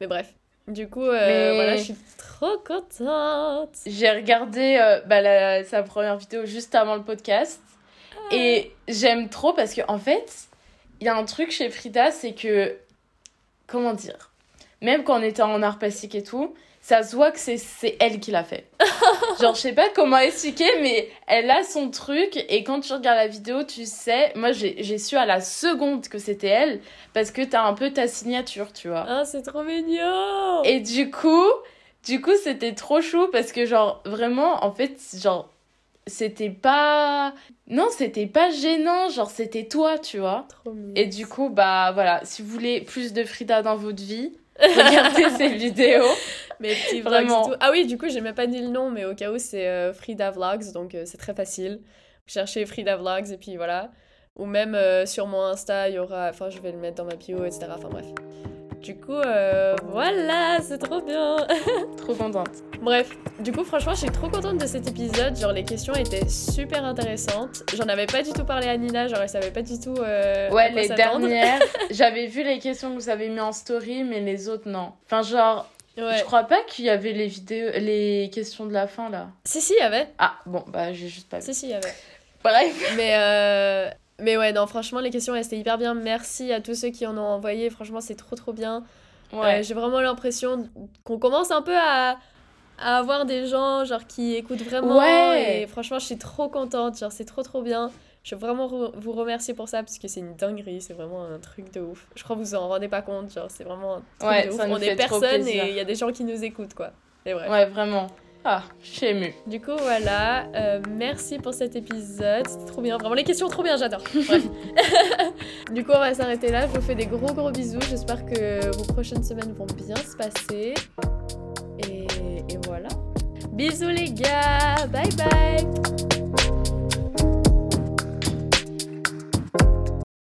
Mais bref. Du coup, euh, voilà, je suis trop contente. J'ai regardé bah, sa première vidéo juste avant le podcast. Et j'aime trop parce qu'en en fait, il y a un truc chez Frida, c'est que comment dire Même quand on était en art plastique et tout, ça se voit que c'est elle qui l'a fait. <laughs> Genre, je sais pas comment expliquer, mais elle a son truc et quand tu regardes la vidéo, tu sais, moi j'ai su à la seconde que c'était elle parce que t'as un peu ta signature, tu vois. Ah, c'est trop mignon Et du coup, du coup, c'était trop chou parce que, genre, vraiment, en fait, genre, c'était pas non c'était pas gênant genre c'était toi tu vois. Et du coup bah voilà si vous voulez plus de Frida dans votre vie regardez <laughs> ces vidéos. Petits vraiment. ah oui du coup j'ai même pas dit le nom mais au cas où c'est euh, Frida Vlogs donc euh, c'est très facile. Vous cherchez Frida Vlogs et puis voilà. Ou même euh, sur mon Insta il y aura enfin je vais le mettre dans ma bio etc enfin bref du coup, euh, voilà, c'est trop bien. <laughs> trop contente. Bref, du coup, franchement, je suis trop contente de cet épisode. Genre, les questions étaient super intéressantes. J'en avais pas du tout parlé à Nina, genre, elle savait pas du tout. Euh, ouais, les dernières, <laughs> j'avais vu les questions que vous avez mis en story, mais les autres, non. Enfin, genre, Je crois pas qu'il y avait les vidéos, les questions de la fin là. Si, si, il y avait. Ah, bon, bah j'ai juste pas vu. Si, si, il y avait. Bref. Mais euh, mais ouais, non, franchement, les questions restaient hyper bien. Merci à tous ceux qui en ont envoyé. Franchement, c'est trop, trop bien. Ouais. Euh, j'ai vraiment l'impression qu'on commence un peu à, à, avoir des gens genre qui écoutent vraiment. Ouais. Et franchement, je suis trop contente. Genre, c'est trop, trop bien. Je veux vraiment vous remercier pour ça parce que c'est une dinguerie. C'est vraiment un truc de ouf. Je crois que vous en rendez pas compte. Genre, c'est vraiment un truc de ouf. On est personne et il y a des gens qui nous écoutent, quoi. C'est vrai. Ouais, vraiment. Ah, je suis émue. Du coup, voilà. Euh, merci pour cet épisode. C'était trop bien. Vraiment, les questions trop bien, j'adore. <laughs> <laughs> du coup, on va s'arrêter là. Je vous fais des gros gros bisous. J'espère que vos prochaines semaines vont bien se passer. Et, et voilà. Bisous les gars. Bye bye.